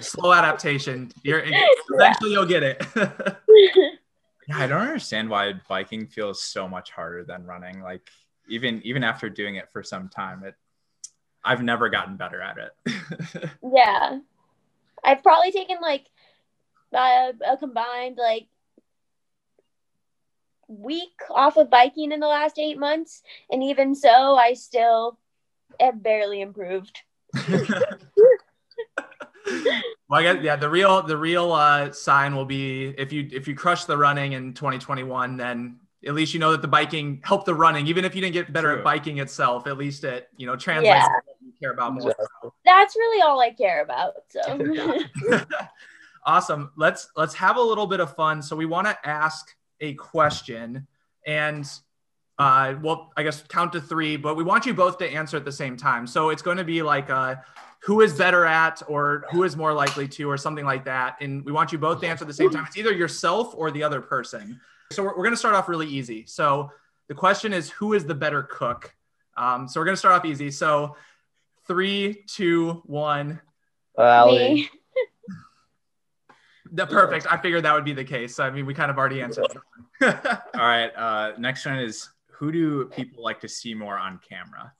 Slow adaptation. You're eventually you'll get it. Yeah, I don't understand why biking feels so much harder than running. Like even even after doing it for some time, it I've never gotten better at it. Yeah. I've probably taken like uh, a combined like week off of biking in the last eight months. And even so, I still have barely improved. Well, I guess yeah. The real the real uh, sign will be if you if you crush the running in 2021, then at least you know that the biking helped the running. Even if you didn't get better True. at biking itself, at least it you know translates Yeah. to what you care about more. Exactly. That's really all I care about. So, awesome. Let's let's have a little bit of fun. So we want to ask a question, and uh, well, I guess count to three, but we want you both to answer at the same time. So it's going to be like uh, who is better at, or who is more likely to, or something like that. And we want you both to answer at the same time. It's either yourself or the other person. So we're, we're going to start off really easy. So the question is, who is the better cook? Um, so we're going to start off easy. So three, two, one. Allie. The perfect. I figured that would be the case. I mean, we kind of already answered. All right. Uh, next one is who do people like to see more on camera?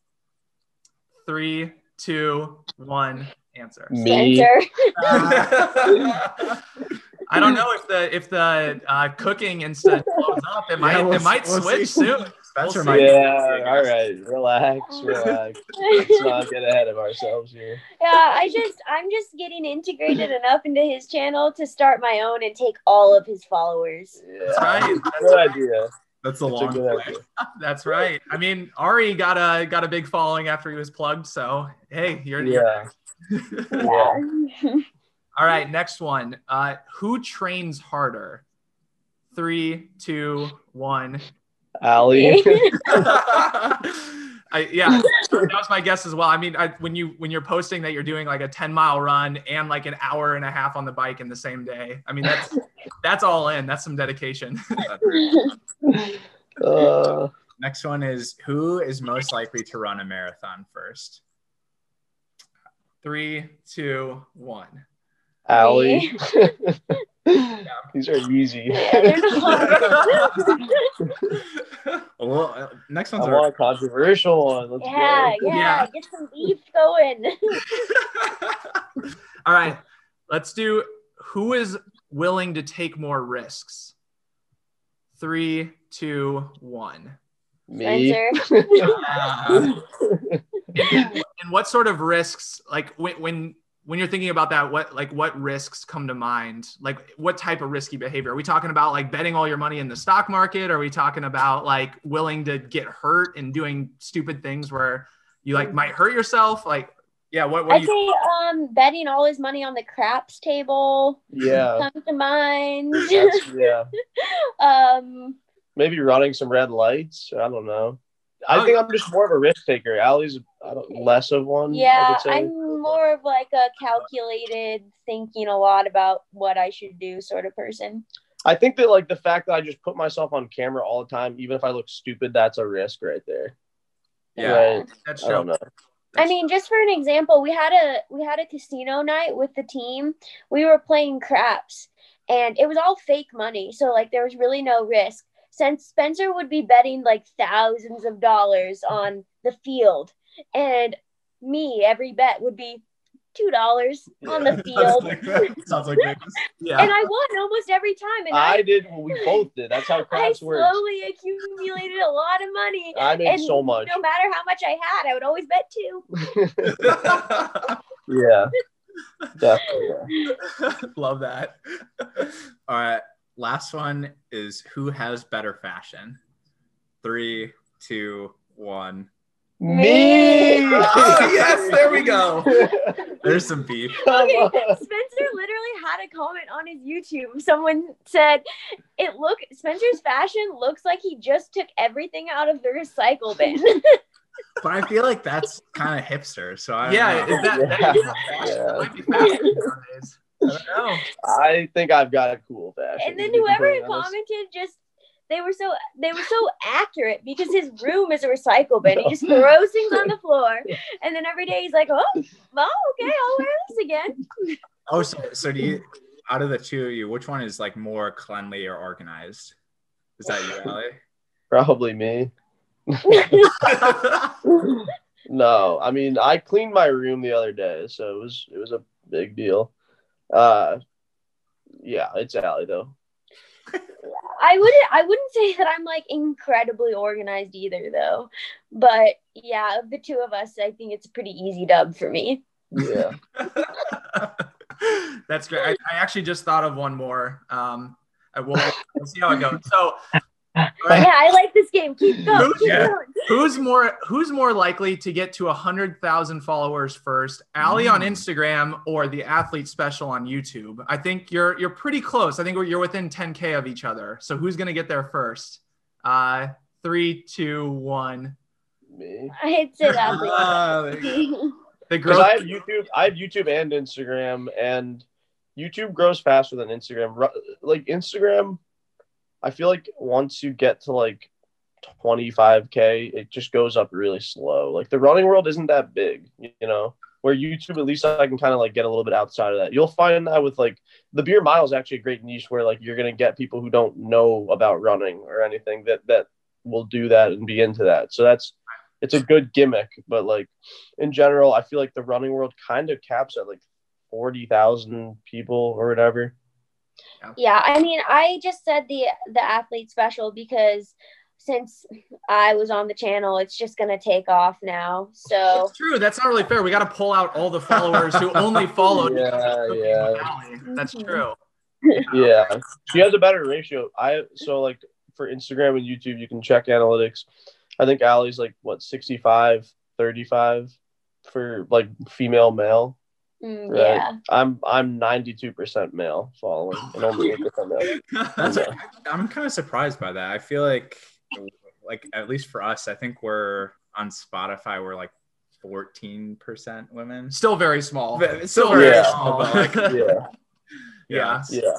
Three, two, one. Answer. Me. Spencer. I don't know if the if the uh, cooking instant blows up. It might we'll it might we'll switch see. soon. Spencer We'll might. see. Yeah, all right. Relax, relax. Let's not get ahead of ourselves here. Yeah, I just I'm just getting integrated enough into his channel to start my own and take all of his followers. Yeah. That's right. Good idea. That's the That's a long good play. That's right. I mean, Ari got a got a big following after he was plugged. So hey, you're Yeah. Yeah. All right, next one. Uh, who trains harder? Three, two, one. Allie. I, yeah, that was my guess as well. I mean, I, when you when you're posting that you're doing like a 10 mile run and like an hour and a half on the bike in the same day, I mean that's that's all in. That's some dedication. uh, Next one is who is most likely to run a marathon first? Three, two, one. Allie. These are easy. Yeah, they're not. Well, uh, next one's I want a controversial one. Let's yeah, go. yeah, Yeah. Get some beef going. All right, let's do who is willing to take more risks. Three, two, one. Me. Uh, and, and what sort of risks, like when, when when you're thinking about that, what like what risks come to mind? Like what type of risky behavior? Are we talking about like betting all your money in the stock market? Are we talking about like willing to get hurt and doing stupid things where you like might hurt yourself? Like, yeah, what what I'd do say um betting all his money on the craps table Yeah. comes to mind. That's, yeah. um Maybe running some red lights. I don't know. I Oh, think. I'm just more of a risk taker. Allie's I don't, less of one. I yeah, would say. I'm more of like a calculated thinking a lot about what I should do sort of person. I think that like the fact that I just put myself on camera all the time, even if I look stupid, that's a risk right there. Yeah. Right. That's I don't true. I mean, just for an example, we had a we had a casino night with the team. We were playing craps, and it was all fake money, so like there was really no risk. Since Spencer would be betting like thousands of dollars on the field, and me every bet would be two dollars on the field, Sounds like Vegas. Yeah. and I won almost every time. And I I did. Well, we both did. That's how I craps works. slowly accumulated a lot of money. I made And so much. no matter how much I had, I would always bet two. Yeah. Definitely. yeah. Love that. All right. Last one is who has better fashion? Three, two, one. Me. Oh, yes, there we go. There's some beef. Okay. Spencer literally had a comment on his YouTube. Someone said, "It look Spencer's fashion looks like he just took everything out of the recycle bin." But I feel like that's kind of hipster. So I Yeah, know. is that, that, is? Yeah. that might be fashion nowadays. I don't know. I think I've got a cool fashion. and then whoever commented just they were so they were so accurate because his room is a recycle bin. He just throws things on the floor, and then every day he's like, "Oh, well, okay, I'll wear this again." Oh, so, so do you, out of the two of you, which one is like more cleanly or organized? Is that you, Allie? Probably me. No, I mean I cleaned my room the other day, so it was it was a big deal. Uh, yeah, it's Allie though. I wouldn't I wouldn't say that I'm like incredibly organized either though. But yeah, of the two of us, I think it's a pretty easy dub for me. Yeah, That's great. I, I actually just thought of one more. Um, I will we'll see how it goes. So, all right, Yeah, I like this game. Keep going. Who's- Keep yeah. going. who's more who's more likely to get to hundred thousand followers first? Allie on Mm. Instagram or the Athlete Special on YouTube? I think you're you're pretty close. I think you're within 10k of each other. So who's gonna get there first? Uh, three, two, one. me. I'd say that. Ah, there you please. The Because growth. I have YouTube, I have YouTube and Instagram, and YouTube grows faster than Instagram. Like Instagram, I feel like once you get to like 25k, it just goes up really slow. Like the running world isn't that big, you know. Where YouTube, at least I can kind of like get a little bit outside of that. You'll find that with like the beer mile is actually a great niche where like you're gonna get people who don't know about running or anything that that will do that and be into that. So that's it's a good gimmick, but like in general, I feel like the running world kind of caps at like forty thousand people or whatever. Yeah, I mean, I just said the the athlete special because since I was on the channel, it's just gonna take off now. So It's true. That's not really fair. We got to pull out all the followers who only followed. Yeah, because of Cooking yeah. with Allie. That's mm-hmm. true. Yeah, she has a better ratio. I so like for Instagram and YouTube, you can check analytics. I think Allie's like what 65, 35 for like female male. Mm, Right. yeah, I'm I'm ninety two percent male following and only eight percent male. That's I'm kind of surprised by that. I feel like like at least for us, I think we're on Spotify we're like 14% women. Still very small. But- Still still very very small. small, but, like, Yeah, yeah. yeah.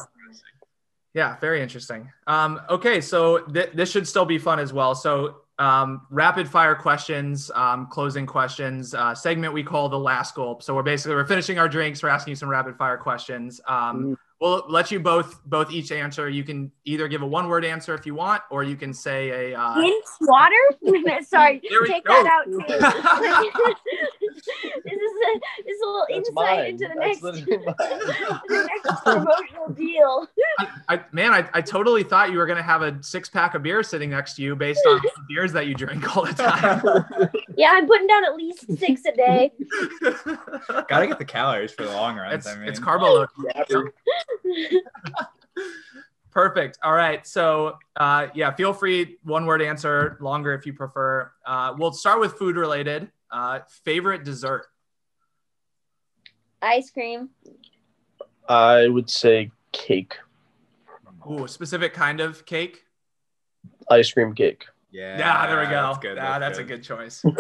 Yeah, very interesting. Um, okay, so th- this should still be fun as well. So, um, rapid fire questions, um, closing questions, uh, segment we call the last gulp. So we're basically we're finishing our drinks. We're asking you some rapid fire questions. Um, we'll let you both both each answer. You can either give a one word answer if you want, or you can say a. Uh, Mint water? Sorry, take go. that out too. this is a this is a little That's insight mine. into the That's next, the next promotional deal. I, man, I, I totally thought you were gonna have a six pack of beer sitting next to you based on the beers that you drink all the time. Yeah, I'm putting down at least six a day. Gotta get the calories for the long runs. it's I mean, it's carbo load. Yeah, Perfect. All right. So, uh, yeah, feel free one word answer, longer if you prefer. Uh, we'll start with food related. Uh, favorite dessert. Ice cream. I would say cake, Ooh, specific kind of cake. ice cream cake. yeah, Yeah, there we go. That's good. Yeah, that's, a good choice. you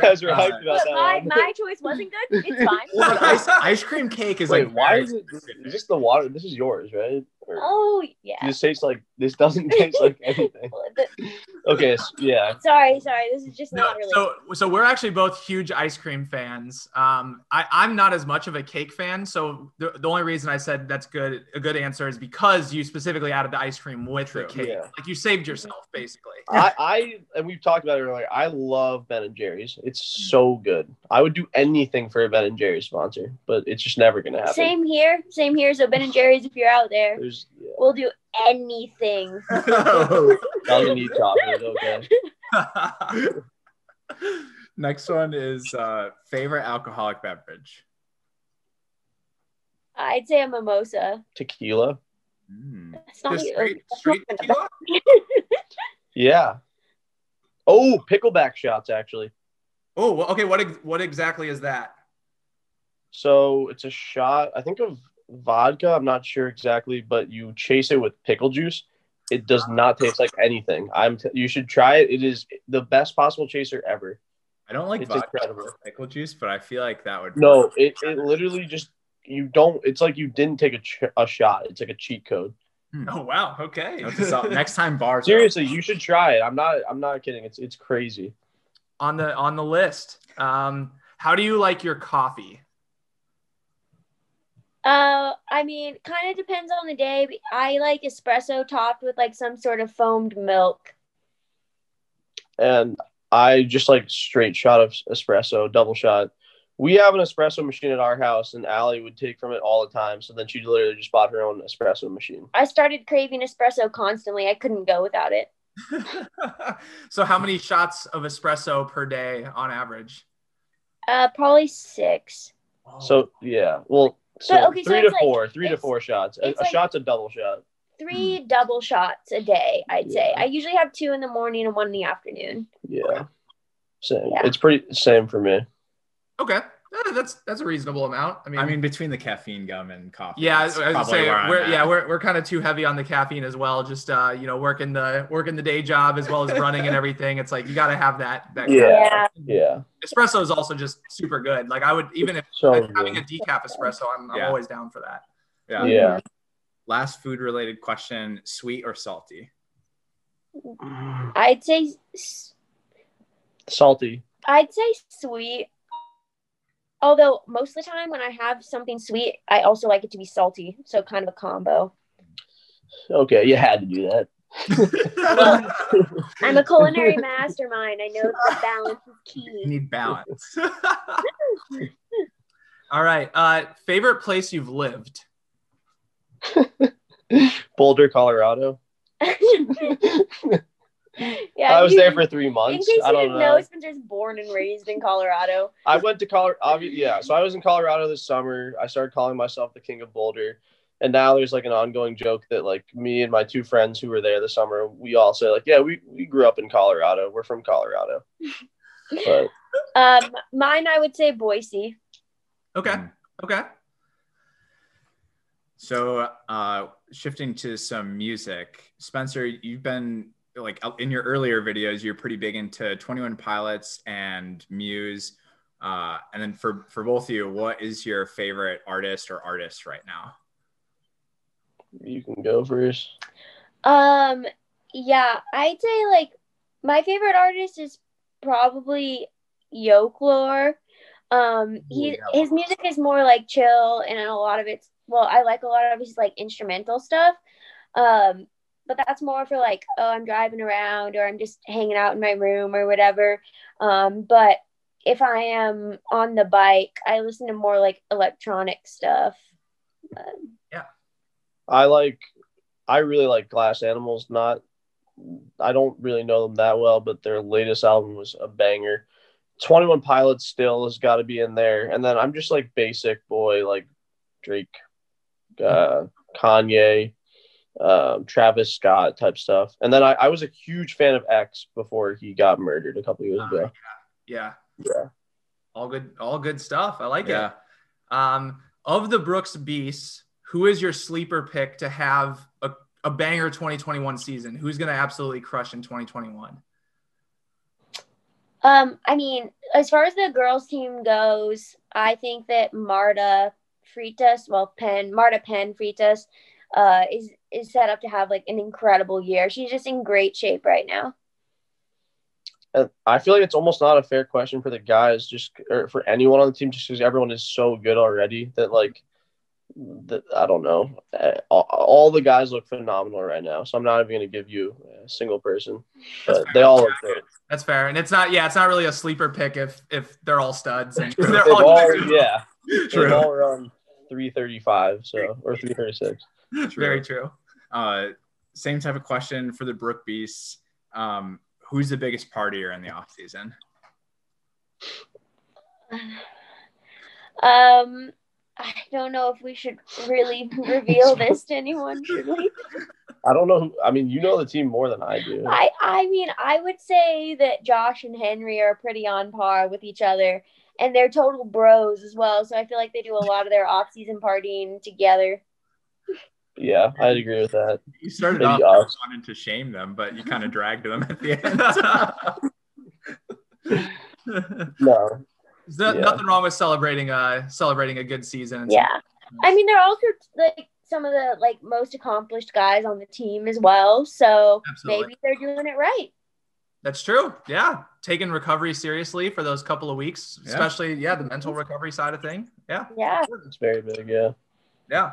guys are hyped about that my, one. my choice wasn't good. It's fine. Well, ice, ice cream cake is Wait, like why is it? specific. Is this the water? This is yours, right? Or Oh yeah. This tastes like this doesn't taste like anything. Okay, so, yeah. sorry, sorry. This is just No, not really. so so we're actually both huge ice cream fans. Um, I, I'm not as much of a cake fan, so the, the only reason I said that's good a good answer is because you specifically added the ice cream with the cake. yeah. Like you saved yourself basically. I, I and we've talked about it earlier. I love Ben and Jerry's. It's so good. I would do anything for a Ben and Jerry's sponsor, but it's just never gonna happen. Same here. Same here. So Ben and Jerry's, if you're out there, There's yeah. we'll do anything. Doesn't need chocolate. Okay. Next one is uh, favorite alcoholic beverage. I'd say a mimosa. Tequila. Mm. That's not Just you. straight, straight tequila? Yeah. Oh, pickleback shots actually. Oh, okay. What what exactly is that? So it's a shot. I think of vodka. I'm not sure exactly, but you chase it with pickle juice. It does not taste like anything. I'm. T- you should try it. It is the best possible chaser ever. I don't like It's vodka incredible. or pickle juice, but I feel like that would. No, it, it literally just you don't. It's like you didn't take a ch- a shot. It's like a cheat code. Oh wow. Okay. Note this out. Next time bars. are Seriously, you should try it. I'm not. I'm not kidding. It's it's crazy. on the on the list. Um, how do you like your coffee? Uh, I mean, kind of depends on the day. I like espresso topped with like some sort of foamed milk. and I just like straight shot of espresso, double shot. We have an espresso machine at our house, and Allie would take from it all the time. So then she literally just bought her own espresso machine. I started craving espresso constantly. I couldn't go without it. so how many shots of espresso per day on average? Uh, probably six. So yeah, well, so But, okay, so three to it's like- four, three to four shots. A, it's a shot's a double shot. Three hmm. double shots a day, I'd say. I usually have two in the morning and one in the afternoon. Yeah, same. Yeah. It's pretty same for me. Okay, Uh, that's that's a reasonable amount. I mean, I mean, between the caffeine gum and coffee. yeah, I that's was gonna say where we're yeah we're, we're kind of too heavy on the caffeine as well. Just uh, you know, working the working the day job as well as running and everything. It's like you got to have that that. Yeah. caffeine. Yeah. espresso is also just super good. Like I would even if So if having a decaf espresso, I'm, I'm always down for that. yeah. Yeah. Last food related question: sweet or salty? I'd say s- Salty. I'd say sweet. Although most of the time when I have something sweet, I also like it to be salty. So kind of a combo. Okay, you had to do that. I'm a culinary mastermind. I know the balance is key. You need balance. All right. Uh, favorite place you've lived? Boulder, Colorado. yeah, I was you- there for three In months. case I you don't didn't know. know, Spencer's born and raised in Colorado. I went to Colorado. Yeah, so I was in Colorado this summer. I started calling myself the King of Boulder, and now there's like an ongoing joke that like me and my two friends who were there this summer, we all say like, yeah, we we grew up in Colorado. We're from Colorado. But Um, mine, I would say Boise. Okay. Mm. Okay. So, uh, shifting to some music, Spencer, you've been like in your earlier videos, you're pretty big into 21 Pilots and Muse. Uh, and then for for both of you, what is your favorite artist or artist right now? you can go first. Um, yeah, I'd say like my favorite artist is probably Yoke Lore. Um, he yeah. his music is more like chill, and a lot of it's well, I like a lot of his like instrumental stuff. Um, but that's more for like, oh, I'm driving around or I'm just hanging out in my room or whatever. Um, but if I am on the bike, I listen to more like electronic stuff. Yeah. I like, I really like Glass Animals. Not, I don't really know them that well, but their latest album was a banger. Twenty One Pilots still has got to be in there, and then I'm just like basic boy, like Drake, uh, Kanye, um, Travis Scott type stuff. And then I, I was a huge fan of X before he got murdered a couple years Uh, ago. yeah. Yeah. All good, all good stuff. I like Yeah. it. Um, of the Brooks Beasts, who is your sleeper pick to have a, a banger 2021 season? Who's going to absolutely crush in 2021? Um, I mean, as far as the girls team goes, I think that Marta Freitas, well, Pen, Marta Pen Freitas, uh, is is set up to have like an incredible year. She's just in great shape right now. I feel like it's almost not a fair question for the guys, just or for anyone on the team, just because everyone is so good already that like, that I don't know, all, all the guys look phenomenal right now. So I'm not even going to give you a single person, but they all look great. That's fair, and it's not. Yeah, it's not really a sleeper pick if if they're all studs and They've they're all. all, yeah, they've all run 335, so or 336. Very true. Uh, same type of question for the Brooks Beasts. Um, who's the biggest partier in the off season? Um, I don't know if we should really reveal this to anyone, should we? I don't know. Who, I mean, you know the team more than I do. I I mean, I would say that Josh and Henry are pretty on par with each other, and they're total bros as well. So I feel like they do a lot of their off-season partying together. Yeah, I'd agree with that. You started Maybe off us. wanting to shame them, but you kind of dragged them at the end. No, There's no- Yeah. nothing wrong with celebrating uh celebrating a good season. Yeah, I mean, they're also like some of the like most accomplished guys on the team as well. So Absolutely. maybe they're doing it right. That's true. Yeah. Taking recovery seriously for those couple of weeks, Yeah. especially, yeah, the mental recovery side of thing. Yeah. Yeah. it's very big. Yeah. Yeah.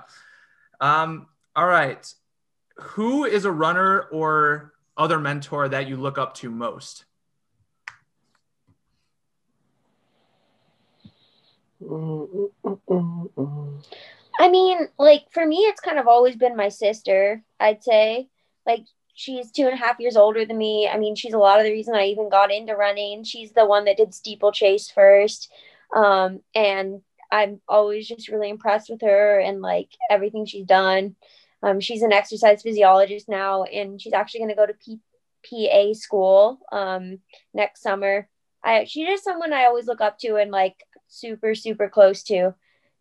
Um, all right. Who is a runner or other mentor that you look up to most? I mean, like for me, it's kind of always been my sister. I'd say, like she's two and a half years older than me. I mean, she's a lot of the reason I even got into running. She's the one that did steeplechase first, um, and I'm always just really impressed with her and like everything she's done. Um, she's an exercise physiologist now, and she's actually going to go to P- PA school um, next summer. I she's just someone I always look up to and like super super close to.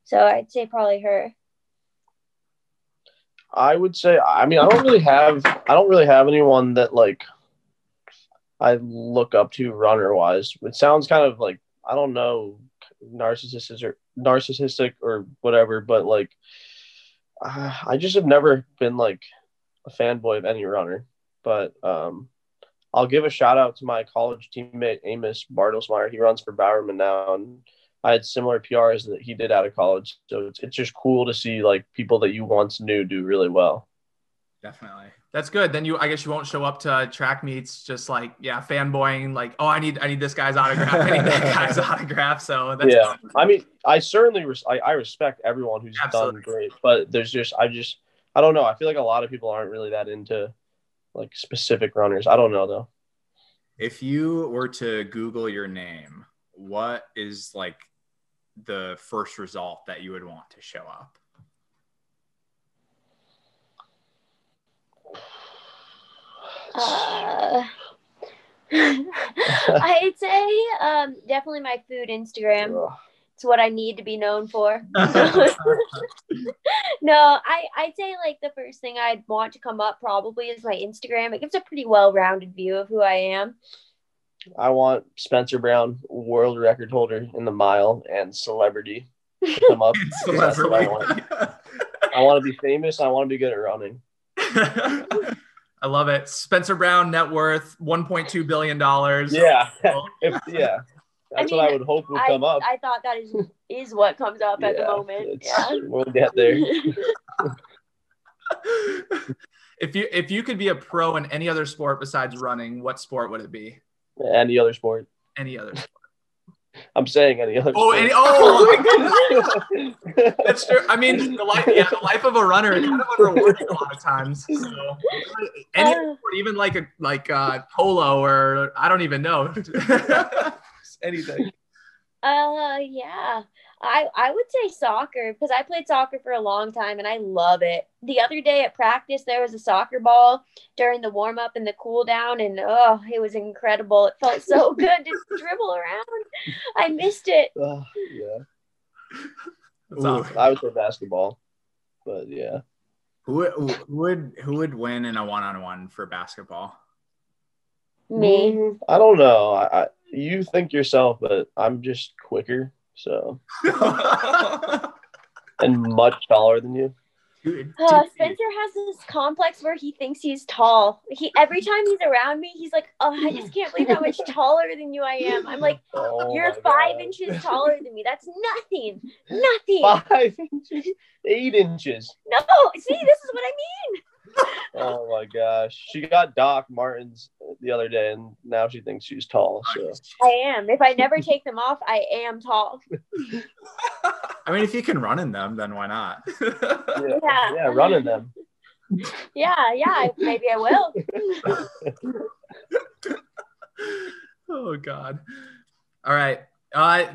So I'd say probably her. I would say. I mean, I don't really have. I don't really have anyone that like I look up to runner wise. It sounds kind of like I don't know, narcissistic or narcissistic or whatever. But like, uh, I just have never been like a fanboy of any runner. But um, I'll give a shout out to my college teammate Amos Bartelsmeyer. He runs for Bowerman now, and I had similar PRs that he did out of college. So it's, it's just cool to see like people that you once knew do really well. Definitely. That's good. Then you, I guess you won't show up to track meets just like, yeah, fanboying, like, oh, I need, I need this guy's autograph. I need that guy's autograph. So that's yeah, I mean, I certainly res- I, I respect everyone who's Absolutely. done great, but there's just I just I don't know. I feel like a lot of people aren't really that into like specific runners. I don't know though. If you were to Google your name, what is like the first result that you would want to show up? Uh, I'd say um, definitely my food Instagram. Ugh. It's what I need to be known for. no, I I'd say like the first thing I'd want to come up probably is my Instagram. It gives a pretty well-rounded view of who I am. I want Spencer Brown, world record holder in the mile and celebrity, to come up. That's what I want. I want to be famous. I want to be good at running. I love it. Spencer Brown net worth 1.2 billion dollars. Yeah, if, yeah. That's mean, what I would hope would I, come up. I thought that is is what comes up at the moment. Yeah. We'll get there. if you if you could be a pro in any other sport besides running, what sport would it be? Any other sport. Any other? Sport. I'm saying any other Oh, any, oh, my goodness. that's true. I mean, the life, yeah, the life of a runner is kind of unrewarding a lot of times. So, any Uh. sport, even like a like uh, polo or I don't even know anything. Uh, yeah. I I would say soccer because I played soccer for a long time and I love it. The other day at practice, there was a soccer ball during the warm up and the cool down, and oh, it was incredible. It felt so good to dribble around. I missed it. Ugh, yeah. Ooh. awesome. I would say basketball. But yeah. Who, would- who would who would win in a one on one for basketball? Me. Mm, I don't know. I, I you think yourself, but I'm just quicker, so and much taller than you. Uh, Spencer has this complex where he thinks he's tall. He every time he's around me, he's like, "Oh, I just can't believe how much taller than you I am." I'm like, Oh "You're five God. inches taller than me. That's nothing, nothing." Five inches, eight inches. No, see, this is what I mean. Oh my gosh, she got Doc Martens the other day, and now she thinks she's tall. So I am. If I never take them off, I am tall. I mean, if you can run in them, then why not? yeah, Yeah. yeah, running them. Yeah, yeah. Maybe I will. oh God. All right. Uh,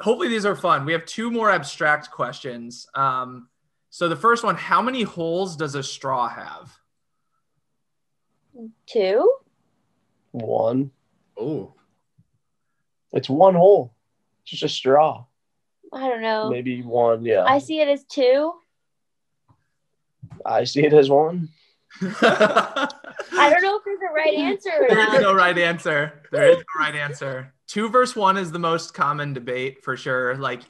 hopefully these are fun. We have two more abstract questions. Um, so the first one: How many holes does a straw have? Two. One. Oh, It's one hole. It's just a straw. I don't know. Maybe one. Yeah, I see it as two. I see it as one. I don't know if there's a right answer or There is not. no right answer. There is no right answer. Two versus one is the most common debate for sure. Like,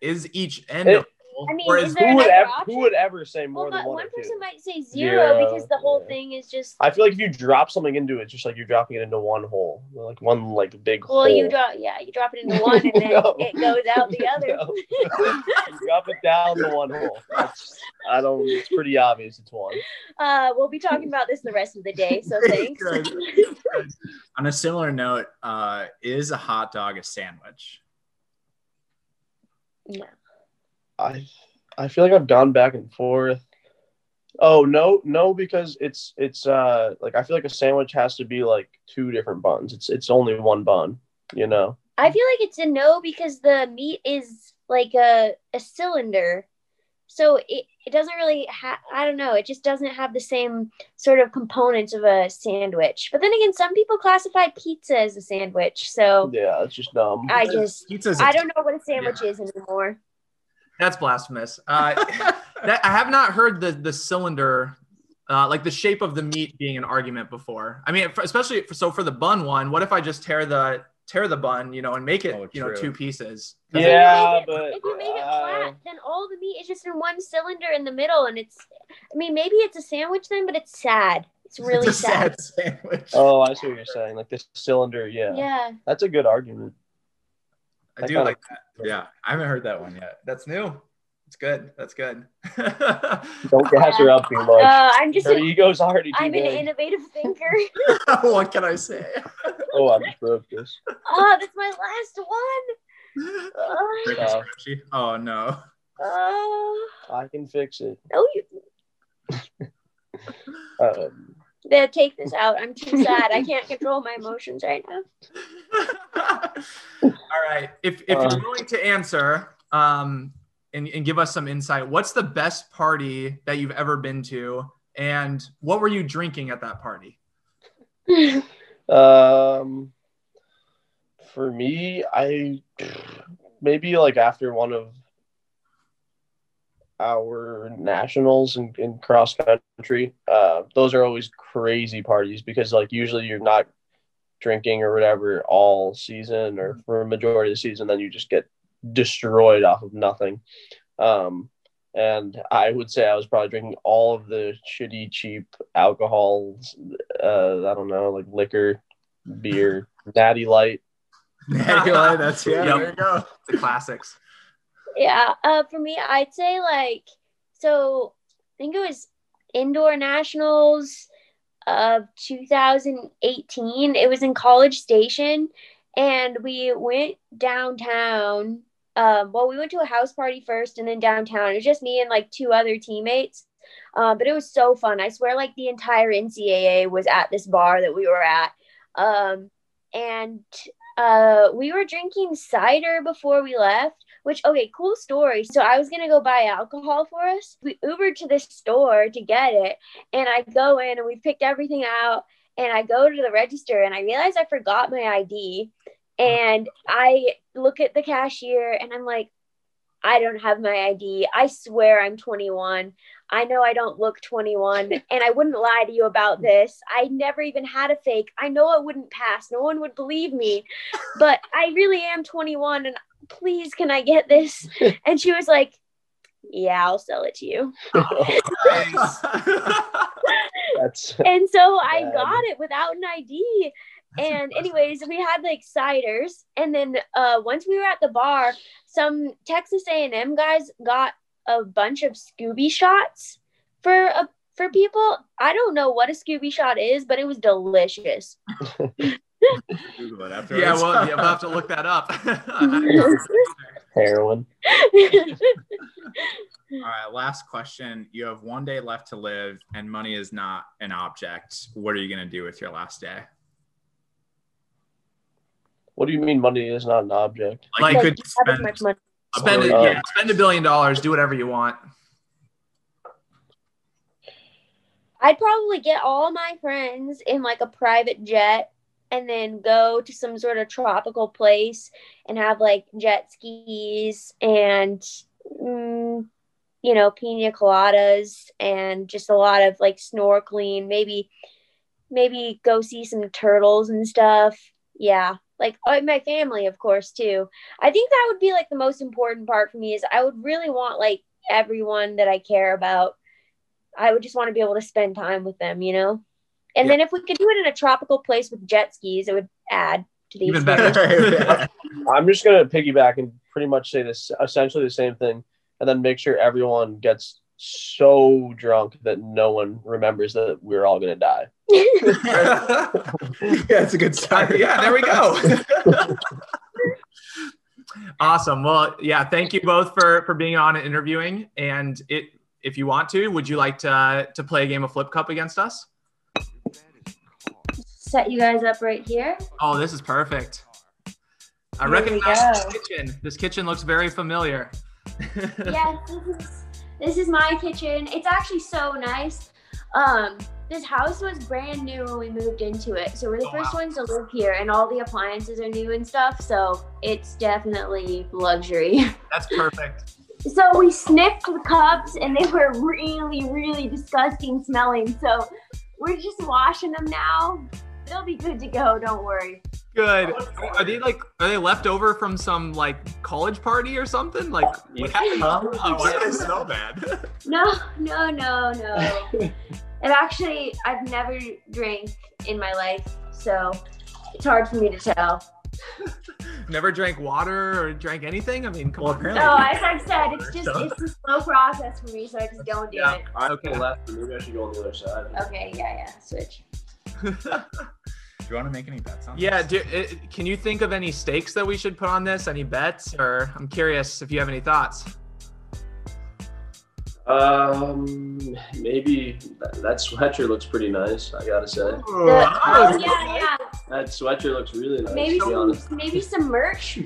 is each end a hole, I mean, or is is there Who would ever? option? Who would ever say more Well, than one one or two? person might say zero Yeah, because the whole yeah. thing is just. I feel like if you drop something into it, it's just like you're dropping it into one hole, like one like big hole. Well, you drop, yeah, you drop it into one and then No. it goes out the other. No. You drop it down the one hole. That's, I don't. It's pretty obvious. It's one. Uh, we'll be talking about this the rest of the day, so thanks. On a similar note, uh, is a hot dog a sandwich? Yeah. I I feel like I've gone back and forth. Oh no, no, because it's it's uh like I feel like a sandwich has to be like two different buns. It's it's only one bun, you know. I feel like it's a no because the meat is like a, a cylinder. So it, it doesn't really have, I don't know, it just doesn't have the same sort of components of a sandwich. But then again, some people classify pizza as a sandwich. So Yeah, it's just dumb. I just, Pizza's a I don't know what a sandwich is anymore. That's blasphemous. Uh, that, I have not heard the the cylinder, uh, like the shape of the meat being an argument before. I mean, for, especially for, so for the bun one. What if I just tear the tear the bun, you know, and make it, Oh, you know, two pieces? Yeah, make it- but if you make it uh, flat, then all the meat is just in one cylinder in the middle, and it's. I mean, maybe it's a sandwich then, but it's sad. It's really It's a sad. sad sandwich. oh, I see what you're saying. Like this cylinder, yeah. Yeah. That's a good argument. I do like that. yeah. I haven't heard that one yet. That's new. It's good. That's good. Don't gas her up too much. Uh, I'm just. Her An, ego's already I'm an big. innovative thinker. what can I say? oh, I just broke this. oh, that's my last one. Oh, Break Uh, the spreadsheet? Oh no. oh. I can fix it. no, you. Um, They take this out. I'm too sad. I can't control my emotions right now. All right. If if Uh. you're willing to answer, um, and, and give us some insight, what's the best party that you've ever been to, and what were you drinking at that party? Um, for me, I maybe like after one of our nationals in, in cross country, uh, those are always crazy parties because like usually you're not drinking or whatever all season or for a majority of the season, then you just get destroyed off of nothing. Um, and I would say I was probably drinking all of the shitty, cheap alcohols. Uh, I don't know, like liquor, beer, natty light, Anyway, that's yeah. Yep. There you go. The classics. Yeah, uh, for me, I'd say like so. I think it was indoor nationals of 2018. It was in College Station, and we went downtown. Um, well, we went to a house party first, and then downtown. It was just me and like two other teammates. Uh, but it was so fun. I swear, like the entire NCAA was at this bar that we were at. Um, and uh, we were drinking cider before we left which okay cool story so i was gonna go buy alcohol for us we ubered to the store to get it and i go in and we picked everything out and i go to the register and i realize i forgot my id and i look at the cashier and i'm like i don't have my id i swear i'm 21 I know I don't look 21 and I wouldn't lie to you about mm. this. I never even had a fake. I know it wouldn't pass. No one would believe me. But I really am 21 and please can I get this? And she was like, Yeah, I'll sell it to you. That's And so I got it without an ID. And anyways, we had like ciders and then uh once we were at the bar, some Texas A&M guys got a bunch of Scooby shots for a for people. I don't know what a Scooby shot is, but it was delicious. Google it afterwards. yeah, well, yeah, we'll have to look that up. heroin. All right, last question. You have one day left to live, and money is not an object. What are you going to do with your last day? What do you mean money is not an object? Like, you Like, could you have as spend much money. spend it, Oh. yeah, spend a billion dollars, do whatever you want. I'd probably get all my friends in like a private jet and then go to some sort of tropical place and have like jet skis and mm, you know pina coladas and just a lot of like snorkeling maybe maybe go see some turtles and stuff. Yeah like uh, my family of course too. I think that would be like the most important part for me is i would really want like everyone that i care about. I would just want to be able to spend time with them, you know? And Yeah. then if we could do it in a tropical place with jet skis, it would add to the Even experience. better. I'm just gonna piggyback and pretty much say this essentially the same thing, and then make sure everyone gets so drunk that no one remembers that we're all gonna die. yeah, it's a good start. yeah, there we go. awesome. Well, yeah, thank you both for for being on and interviewing. And it, if you want to, would you like to to play a game of Flip Cup against us? Set you guys up right here. Oh, this is perfect. I Here recognize this kitchen. This kitchen looks very familiar. yes, this is this is my kitchen. It's actually so nice. Um, this house was brand new when we moved into it, so we're the Oh, first wow. ones to live here, and all the appliances are new and stuff. So it's definitely luxury. That's perfect. So we sniffed the cups and they were really, really disgusting smelling. So we're just washing them now. They'll be good to go. Don't worry. Good. Are they like are they left over from some like college party or something? Like what happened? Oh, why do they smell bad? No, no, no, no. and actually, I've never drank in my life, so it's hard for me to tell. Never drank water or drank anything? I mean, come Well, on. apparently- No, as I've said, it's just it's a slow process for me, so I just don't do Yeah. it. Okay. left, maybe I should go on the other side. Okay, yeah, yeah, switch. Do you want to make any bets on yeah, this? do, it, can you think of any stakes that we should put on this? Any bets? Or I'm curious if you have any thoughts. Um, maybe that, that sweatshirt looks pretty nice. I gotta say, The, oh yeah, yeah. that sweatshirt looks really nice. Maybe to be some, maybe some merch.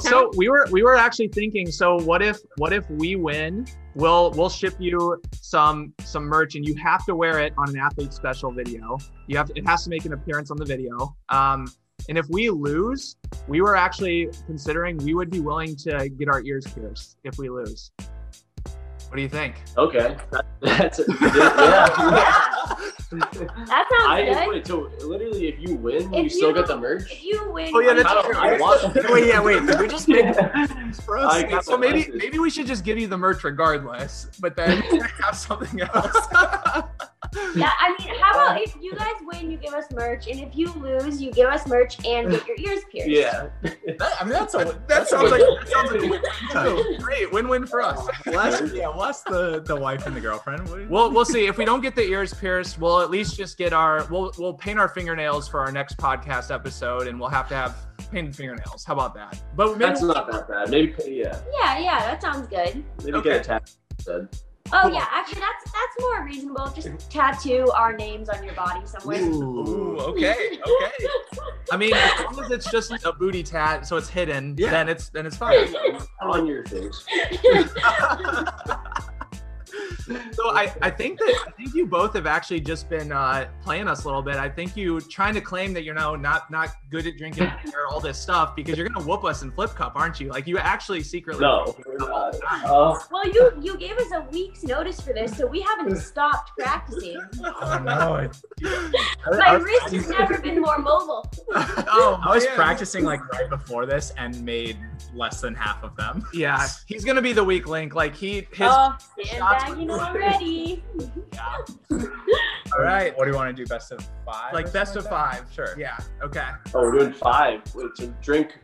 So we were we were actually thinking. So what if what if we win? We'll we'll ship you some some merch, and you have to wear it on an athlete special video. You have to, it has to make an appearance on the video. Um, and if we lose, we were actually considering we would be willing to get our ears pierced if we lose. What do you think? Okay, that's it. yeah. That sounds I good. wait, so literally, if you win, If you still get the merch. If you win, Oh, yeah, that's get true. I want wait, yeah, wait. Did we just make I for us? got so maybe message. maybe we should just give you the merch regardless, but then have something else. Yeah, I mean, how about if you guys win, you give us merch, and if you lose, you give us merch and get your ears pierced. Yeah. That, I mean, that's a that, that sounds like that sounds like a win-win. Great, win-win for us. less, yeah, less the the wife and the girlfriend. What- We'll we'll see if we don't get the ears pierced. We'll at least just get our we'll we'll paint our fingernails for our next podcast episode, and we'll have to have painted fingernails. How about that? But maybe That's not that bad. Maybe, yeah. Yeah, yeah, that sounds good. Maybe Okay. get a tattoo. Oh yeah, actually, that's that's more reasonable. Just tattoo our names on your body somewhere. Ooh, okay, okay. I mean, as long as it's just a booty tat, so it's hidden, Yeah. then it's then it's fine. On your face. So I, I think that I think you both have actually just been uh, playing us a little bit. I think you trying to claim that you're now not not good at drinking or all this stuff because you're gonna whoop us in flip cup, aren't you? Like you actually secretly. No. we're not. Uh, Well, you you gave us a week's notice for this, so we haven't stopped practicing. Oh no! My wrist has never been more mobile. Oh, I was man. practicing like right before this and made less than half of them. Yeah, he's gonna be the weak link. Like he his. oh, shots sandbagging were- already. all right, What do you want to do? Best of five? like best of like five. Sure. Yeah. Okay. oh, we're doing five. Wait, so drink.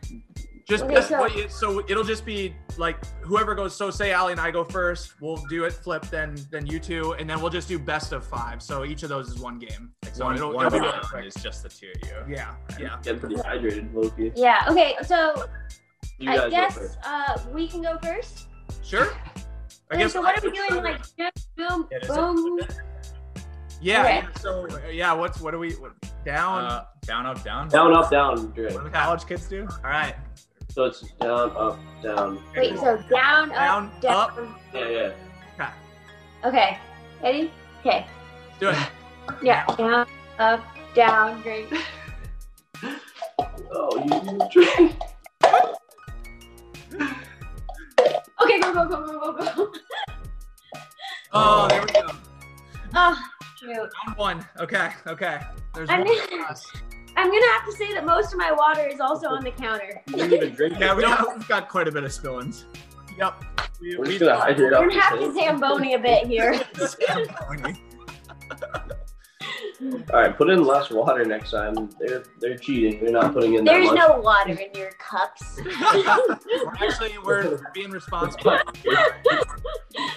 Just Okay, best, so- what you, so it'll just be like whoever goes. So say Allie and I go first. We'll do it flip, then then you two, and then we'll just do best of five. So each of those is one game. that? So One, it'll, one it'll be round really quick. is just the two of you. Yeah. Yeah. Getting pretty hydrated, Loki. Yeah. Okay. So You I guys go guess first. uh, we can go first. Sure. I guess. so what are we doing? Like boom, Yeah, boom. Yeah. Okay. yeah, So uh, yeah. What's what are we what, down? Uh, down, up, down. Down, up, down, drink. What do college kids do? All right. So it's down, up, down. Wait. So down, up, Down, down. up. Yeah, yeah. Okay. Ready? Okay. Let's do it. Yeah. Down, up, down. Drink. Oh, you drink. Okay. Go go go go go go. Oh, there we go. Oh, shoot. Round one. Okay. Okay. There's I'm one. gonna, for us. I'm gonna have to say that most of my water is also on the counter. You didn't even drink. Yeah, we it. got, we've got quite a bit of spillings. Yep. We, We're we- just gonna hydrate We're gonna have to this zamboni a bit here. All right, put in less water next time. They're they're cheating. They're not putting in that There's much. no water in your cups. we're actually we're being responsible.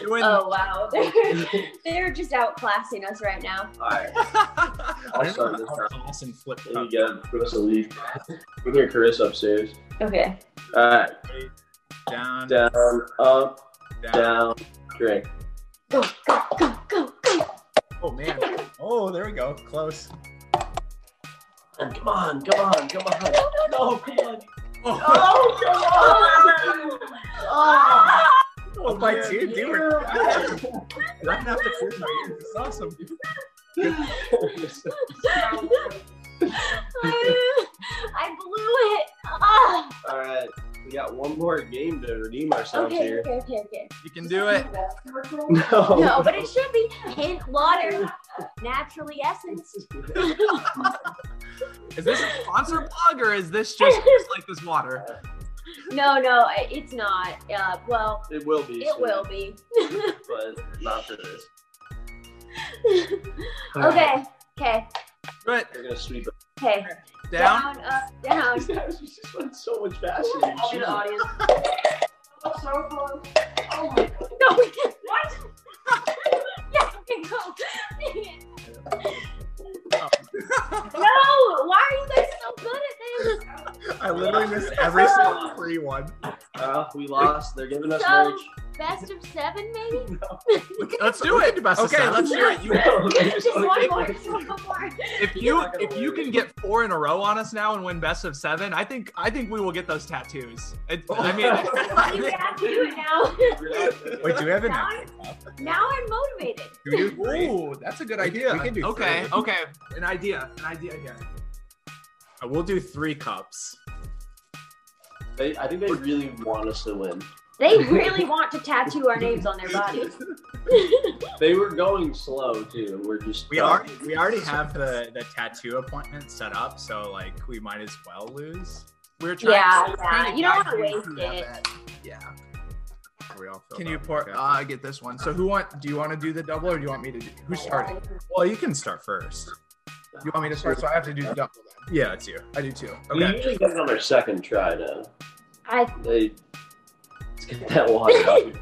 Oh wow, they're, they're just outclassing us right now. All right, I I'll start this time. Awesome flip Maybe cup. get Carissa leave. We hear Carissa upstairs. Okay. All right, Down, down, up, down. down, drink. Go go go go go. Oh man. Oh, there we go. Close. And come on, come on, come on. No, come on. Oh. Oh, come on. Oh, Oh, by two, dude. we're- I don't have to clear my ears. It's awesome. I, I blew it. Ah. All right, we got one more game to redeem ourselves Okay, here. okay, okay, okay. You can do it. No, No, but it should be hint water, naturally essenced. Is this a sponsor plug or is this just, just like this water? no, no, it's not. Uh, well, It will be. it soon, will be. but not for this. okay, okay, Right. it. We're gonna sweep it. okay. Down. Down, up, down. These just went so much faster. I'll be the audience. so close. Oh my god. No, we can't. What? yeah, we can go. no, why are you guys so good at this? I literally missed every single free one. Uh, we lost. They're giving us So, merch. Best of seven, maybe? Let's do it. do best of Okay, seven. let's do it. You, just one more, just one more. if you if you can get four in a row on us now and win best of seven, I think I think we will get those tattoos. It, I mean, I You have to do it now. Wait, do we have an Now epic cup? now I'm motivated. Do we do three? Ooh, that's a good idea. we can do okay, three. okay, an idea, an idea here. Uh, We'll do three cups. They, I think they really want us to win. They really want to tattoo our names on their bodies. They were going slow too, we're just We already we already have the the tattoo appointment set up, so like we might as well lose. We're trying. Yeah, we were yeah. trying to You don't wanna waste it. bet. Yeah. Are we all Can you up? pour? Okay. Uh, I get this one. So who want? Do you want to do the double or do you want me to? do Who's starting? well, you can start first. You want me to start? So I have to do the double then. Yeah, it's you. I do too. We usually get it on our second try now. I They let's get that water out.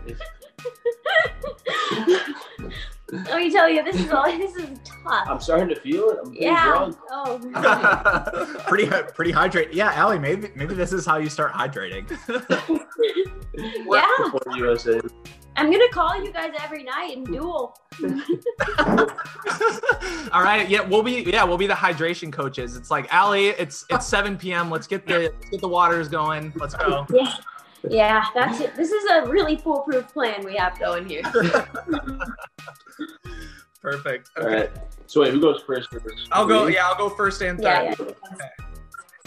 let me tell you, this is all. This is tough. I'm starting to feel it. I'm getting yeah. drunk. Oh. pretty pretty hydrated. Yeah, Allie, maybe maybe this is how you start hydrating. yeah. USA. I'm gonna call you guys every night and duel. All right. Yeah, we'll be. Yeah, we'll be the hydration coaches. It's like Allie. It's it's 7 p.m. Let's get the let's get the waters going. Let's go. Yeah. Yeah, that's it. This is a really foolproof plan we have going here. Perfect. All Okay. right. So wait, who goes first? first? I'll go. Yeah, I'll go first and third. Yeah, yeah.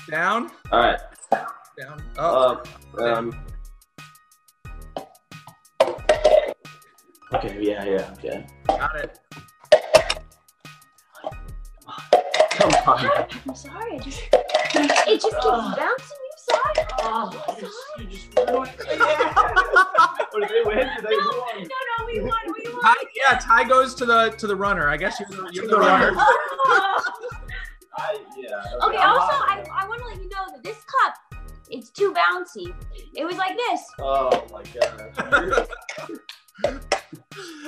Down. All right. Down. Oh. Uh, um. Okay. Yeah. Yeah. Okay. got it. Come on. I'm sorry. I just it just keeps bouncing. You sorry? Oh, you just, sorry. you just ruined it. What did they win? Did they No, win? no, no, we won. We won. Ty, yeah, Ty goes to the to the runner. I guess you're the, you're the runner. I, yeah. Okay, I'm also, I, I want to let you know that this cup, it's too bouncy. It was like this. Oh my god.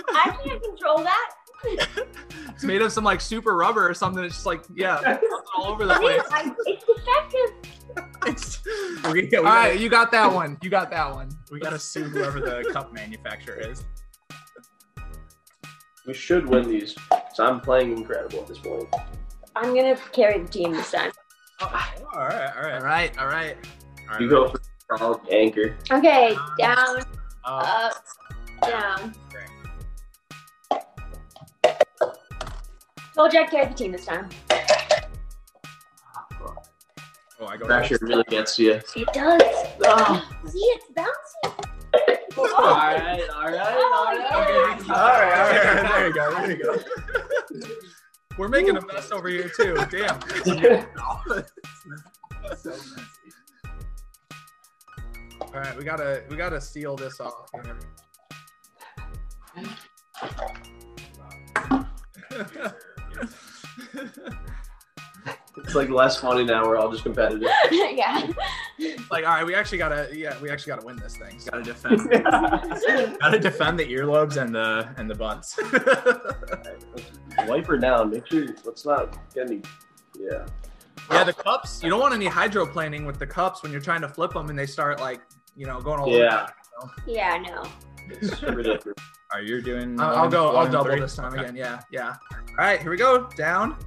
I can't control that. It's made of some like super rubber or something. It's just like yeah, all over the It place. it's defective. It's, we, we All gotta, right, you got that one. You got that one. we gotta sue whoever the cup manufacturer is. we should win these. So I'm playing incredible at this point. I'm gonna carry the team this time. all right, all right, All right, all right. all right. You go for I'll anchor. Okay, down, Uh, up, down. great. Told you I'd carry the team this time. Oh, I go. Pressure really gets to you. It does. Oh. See, it's bouncy. All right, all right, all oh, right. Oh, yeah. All right, all right, there you go, there you go. We're making a mess over here too. Damn. so messy. All right, we gotta we gotta seal this off. here. It's like less funny now. We're all just competitive. yeah. like, all right, we actually gotta yeah, we actually gotta win this thing. Gotta defend. Gotta defend the earlobes and the and the butts. Wipe her down. Make sure. Let's not get any. Yeah. Yeah, the cups. You don't want any hydroplaning with the cups when you're trying to flip them and they start like you know going all Yeah. Yeah, no. It's ridiculous. Are you doing? I'll, I'll go. I'll and double three? this time Okay. again. Yeah, yeah. All right, here we go. Down.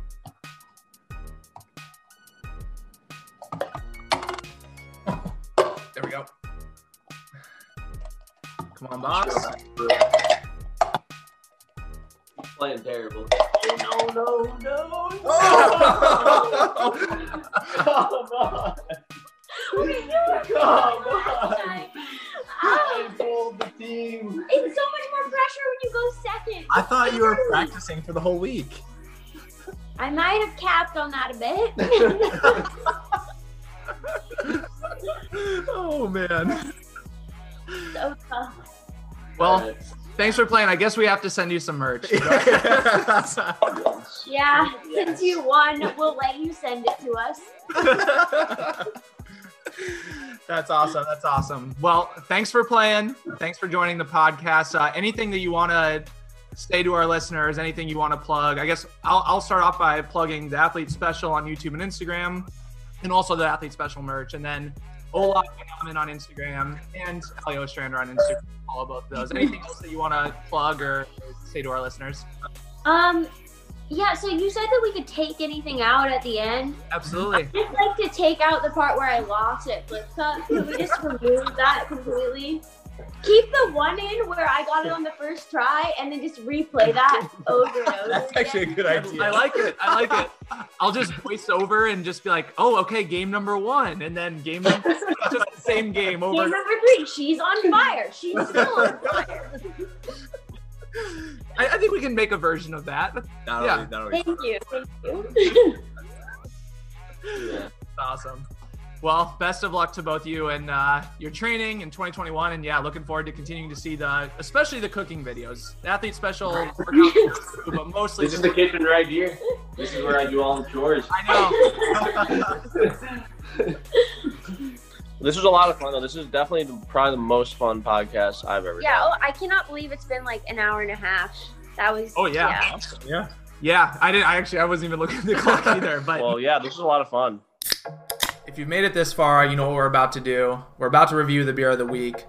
There we go. Come on, box. Playing terrible. no, no, no. Oh! Come on. Okay, Come on. I pulled the team. it's so much more pressure when you go second. I thought you were practicing for the whole week. I might have capped on that a bit. oh man. so tough. Well, thanks for playing. I guess we have to send you some merch. Yeah, since you won, we'll let you send it to us. That's awesome. That's awesome. Well, thanks for playing. Thanks for joining the podcast. Uh, anything that you want to say to our listeners, anything you want to plug, I guess I'll, I'll start off by plugging the Athlete Special on YouTube and Instagram, and also the Athlete Special merch. And then Ola Yaman on Instagram and Allie Ostrander on Instagram. Follow both of those. Anything else that you want to plug or say to our listeners? Um, yeah. So you said that we could take anything out at the end. Absolutely. I'd like to take out the part where I lost at Flip Cup. Could we just remove that completely? Keep the one in where I got it on the first try, and then just replay that over and over. That's actually a good idea. I like it. I like it. I'll just voice over and just be like, "Oh, okay, game number one," and then game number just the same game over. Game number three, she's on fire. She's still on fire. I, I think we can make a version of that. That'll Yeah. be, that'll be Thank you. Thank you. awesome. Well, best of luck to both you and uh, your training in 2021, and yeah, looking forward to continuing to see the, especially the cooking videos, the athlete special workouts, but mostly This is the kitchen right here. This is where I do all the chores. I know. This was a lot of fun though. This is definitely the, probably the most fun podcast I've ever Yeah, done. oh, I cannot believe it's been like an hour and a half. That was. Oh, yeah. Yeah. Yeah, I didn't. I actually, I wasn't even looking at the clock either. But Well, yeah, this was a lot of fun. if you've made it this far, you know what we're about to do. We're about to review the beer of the week.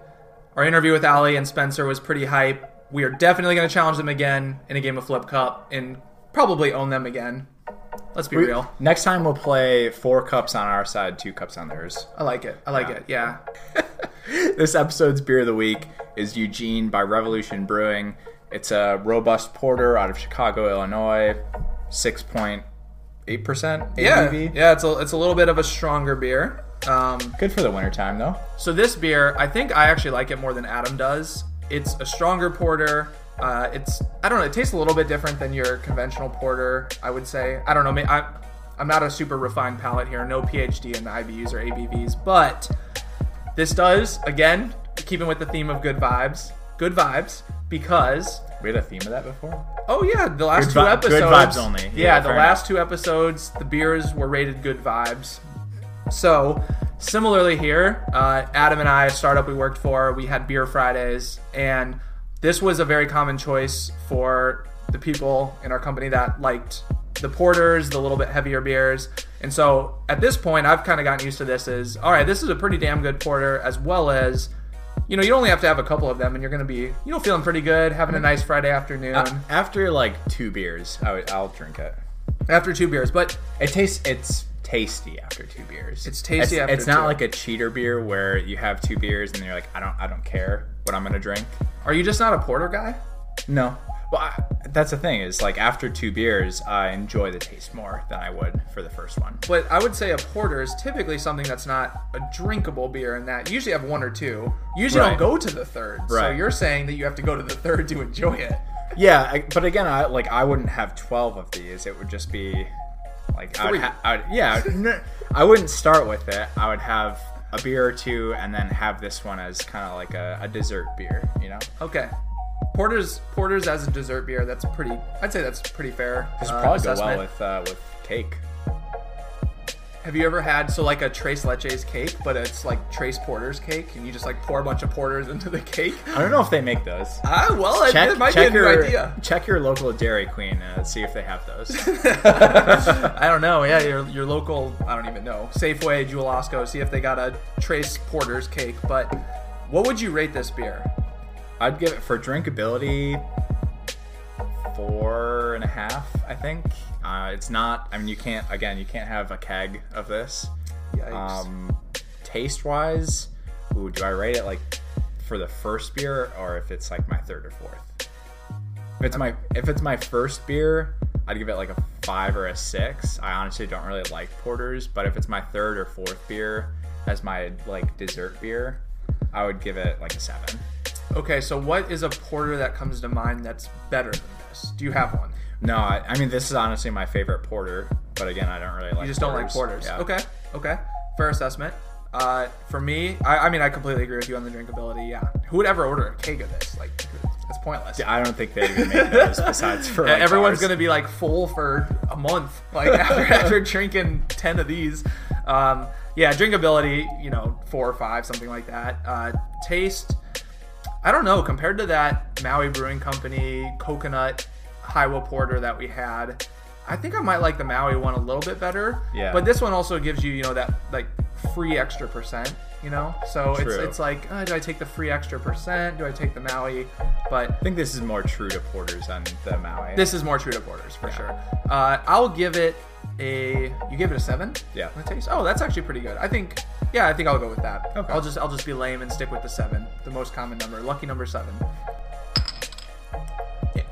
Our interview with Allie and Spencer was pretty hype. We are definitely going to challenge them again in a game of Flip Cup and probably own them again. Let's be We- real. Next time we'll play four cups on our side, two cups on theirs. I like it. I like Yeah. it. Yeah. this episode's beer of the week is Eugene by Revolution Brewing. It's a robust porter out of Chicago, Illinois, six point eight percent Yeah. Yeah. It's a it's a little bit of a stronger beer. Um, Good for the wintertime though. So this beer, I think I actually like it more than Adam does. It's a stronger porter. Uh, it's I don't know. It tastes a little bit different than your conventional porter. I would say. I don't know. I, I'm not a super refined palate here. No PhD in the IBUs or ABVs, but this does again keeping with the theme of good vibes. Good vibes because We had a theme of that before. Oh yeah, the last Good two vi- episodes. good vibes only. Yeah, Yeah, the last two episodes, the beers were rated good vibes. So similarly here, uh, Adam and I, a startup we worked for, we had beer Fridays, and this was a very common choice for the people in our company that liked the porters, the little bit heavier beers. And so at this point, I've kind of gotten used to this is all right, this is a pretty damn good porter, as well as you know, you only have to have a couple of them, and you're going to be, you know, feeling pretty good, having a nice Friday afternoon Uh, after like two beers, I would, I'll drink it. after two beers. But It tastes. It's tasty after two beers. It's tasty It's, after it's not two. like a cheater beer where you have two beers and you're like, I don't, I don't care what I'm gonna drink. are you just not a porter guy? No. Well, I, that's the thing is like after two beers, I enjoy the taste more than I would for the first one. But I would say a porter is typically something that's not a drinkable beer, in that you usually have one or two. You usually Right. don't go to the third. Right. So you're saying that you have to go to the third to enjoy it. Yeah, I, but again, I like I wouldn't have twelve of these. It would just be like I would, ha- I would yeah. I wouldn't start with it. I would have a beer or two and then have this one as kind of like a, a dessert beer. You know, Okay. Porters, porters as a dessert beer. That's pretty. I'd say that's pretty fair. this uh, would probably go well with uh, with cake. Have you ever had so like a Tres Leches cake, but it's like Tres Porter's cake, and you just like pour a bunch of porters into the cake? I don't know if they make those. Ah, well, it, Check, it might be a new your idea. check your local Dairy Queen and see if they have those. I don't know. Yeah, your, your local, I don't even know, Safeway, Jewel Osco, see if they got a Tres Porter's cake. But what would you rate this beer? I'd give it for drinkability four and a half. I think uh, it's not. I mean, you can't. Again, you can't have a keg of this. Yikes. Um, taste wise, ooh, do I rate it like for the first beer or if it's like my third or fourth? If it's my if it's my first beer, I'd give it like a five or a six. I honestly don't really like porters, but if it's my third or fourth beer as my like dessert beer, I would give it like a seven. Okay, so what is a porter that comes to mind that's better than this? Do you have one? No, I, I mean this is honestly my favorite porter, but again, I don't really like. You just don't like porters. Yeah. Okay, okay. Fair assessment. Uh, for me, I, I mean, I completely agree with you on the drinkability. Yeah. Who would ever order a keg of this? Like, it's pointless. Yeah, I don't think they even make those besides for like, everyone's gonna be like full for a month, like after, after drinking ten of these. Um, yeah, drinkability, you know, four or five, something like that. Uh, taste, I don't know. Compared to that Maui Brewing Company coconut Hiwa Porter that we had, I think I might like the Maui one a little bit better. Yeah. But this one also gives you, you know, that like free extra percent. You know, so it's True. it's like, uh, do I take the free extra percent? Do I take the Maui? But I think this is more true to porters than the Maui. this is more true to porters for sure. Uh, I'll give it a. You gave it a seven. Yeah. Taste. Oh, that's actually pretty good. I think. Yeah, I think I'll go with that. Okay. I'll just I'll just be lame and stick with the seven, the most common number, lucky number seven.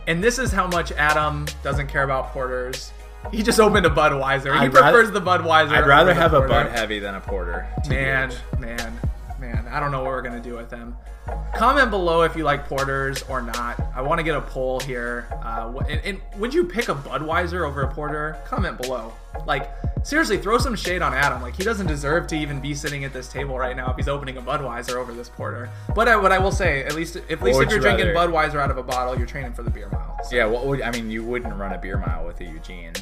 And this is how much Adam doesn't care about porters. He just opened a Budweiser. He I'd rather- prefers the Budweiser. I'd rather have a. Bud Heavy than a Porter. Man, man, man. I don't know what we're gonna do with them. Comment below if you like porters or not. I want to get a poll here. Uh, and, and would you pick a Budweiser over a porter? Comment below. Like seriously, throw some shade on Adam. Like he doesn't deserve to even be sitting at this table right now if he's opening a Budweiser over this porter. But I, what I will say, at least at least if you're you drinking? Budweiser out of a bottle, you're training for the beer mile. So, Yeah, what would I mean? You wouldn't run a beer mile with a Eugene.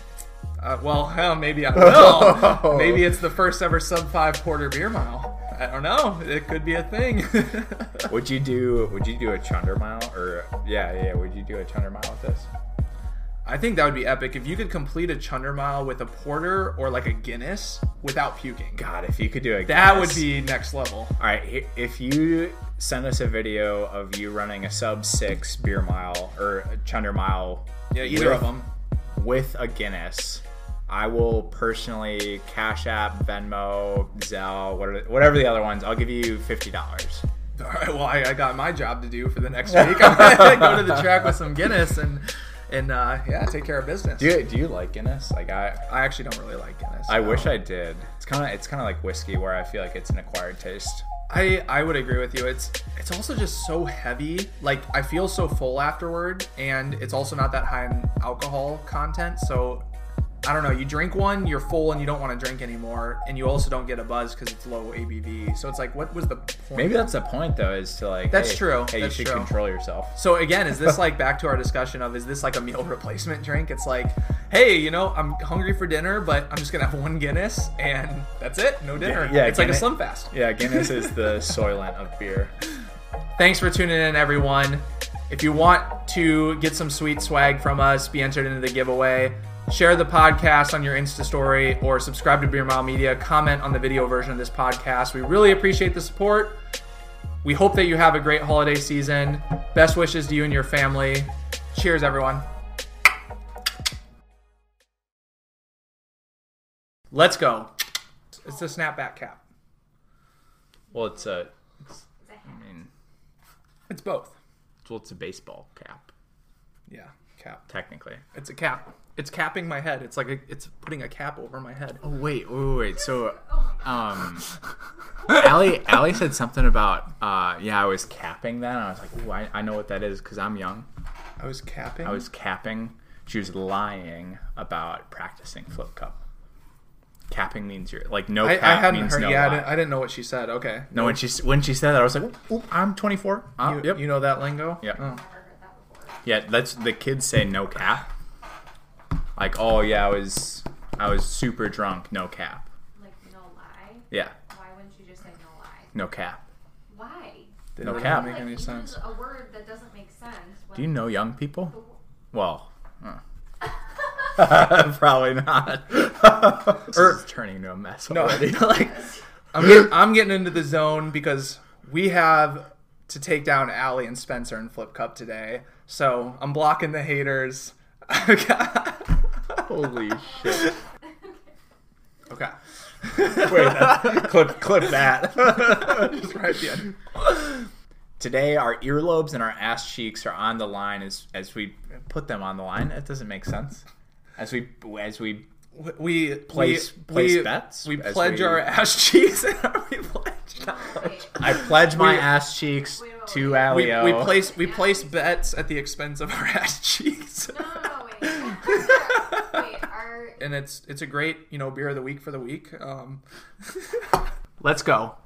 Uh, well, hell, maybe I will. maybe it's the first ever sub five porter beer mile. I don't know. It could be a thing. Would you do? Would you do a chunder mile or yeah, yeah? Would you do a chunder mile with this? I think that would be epic if you could complete a chunder mile with a porter or like a Guinness without puking. God, if you could do a that Guinness- would be next level. All right, if you send us a video of you running a sub six beer mile or a chunder mile, Yeah, either with, of them. with a Guinness, I will personally Cash App, Venmo, Zelle, whatever, the other ones. I'll give you fifty dollars. All right. Well, I, I got my job to do for the next week. I'm gonna go to the track with some Guinness and and uh, yeah, take care of business. Do you, do you like Guinness? Like I, I actually don't really like Guinness. I no. wish I did. It's kind of it's kind of like whiskey, where I feel like it's an acquired taste. I I would agree with you. It's it's also just so heavy. Like I feel so full afterward, and it's also not that high in alcohol content. So I don't know. You drink one, you're full, and you don't want to drink anymore, and you also don't get a buzz because it's low ABV. So it's like, what was the point? Maybe that's the point, though, is to like. That's hey, true. Hey, That's you should true. control yourself. So again, is this like back to our discussion of is this like a meal replacement drink? It's like, hey, you know, I'm hungry for dinner, but I'm just gonna have one Guinness and that's it, no dinner. yeah, it's like a Guinness- slim fast. Yeah, Guinness is the Soylent of beer. Thanks for tuning in, everyone. If you want to get some sweet swag from us, be entered into the giveaway. Share the podcast on your Insta story or subscribe to Beer Mile Media. Comment on the video version of this podcast. We really appreciate the support. We hope that you have a great holiday season. Best wishes to you and your family. Cheers, everyone. Let's go. It's a snapback cap. Well, it's a. It's, I mean, It's both. well, it's a baseball cap, Yeah, cap. technically. It's a cap. It's capping my head. It's like a, it's putting a cap over my head. Oh wait, wait, wait. So, um, Allie, Allie said something about, uh, yeah, I was capping that. And I was like, ooh, I, I know what that is because I'm young. I was capping. I was capping. She was lying about practicing flip cup. Capping means you're like no I, cap I hadn't means heard. no yeah, I lie. didn't, I didn't know what she said. Okay. no, when she when she said that, I was like, "Oop, I'm 24." Uh, You, yep. you know that lingo? Yeah. Oh. Yeah, that's the kids say no cap. Like, oh yeah, I was I was super drunk, no cap. Like no lie. Yeah, Why wouldn't you just say no lie? no cap. Why? Didn't No really cap. make Like any use sense. a word that doesn't make sense. Do you know young people? the- Well, uh. probably not. this is turning into a mess No, already. like I'm getting, I'm getting into the zone because we have to take down Allie and Spencer and Flip Cup today. So I'm blocking the haters. Holy shit! okay. Wait, that, clip clip that. Just right at the end. Today, our earlobes and our ass cheeks are on the line as as we put them on the line. That doesn't make sense. As we as we We Place- we, place we, bets We pledge we- our ass cheeks. and we pledge. Wait, I pledge my We- ass cheeks Wait, wait, to wait. We, Alio. we place we place bets at the expense of our ass cheeks. no, no, no, wait. wait, and it's it's a great you know beer of the week for the week. Um, let's go.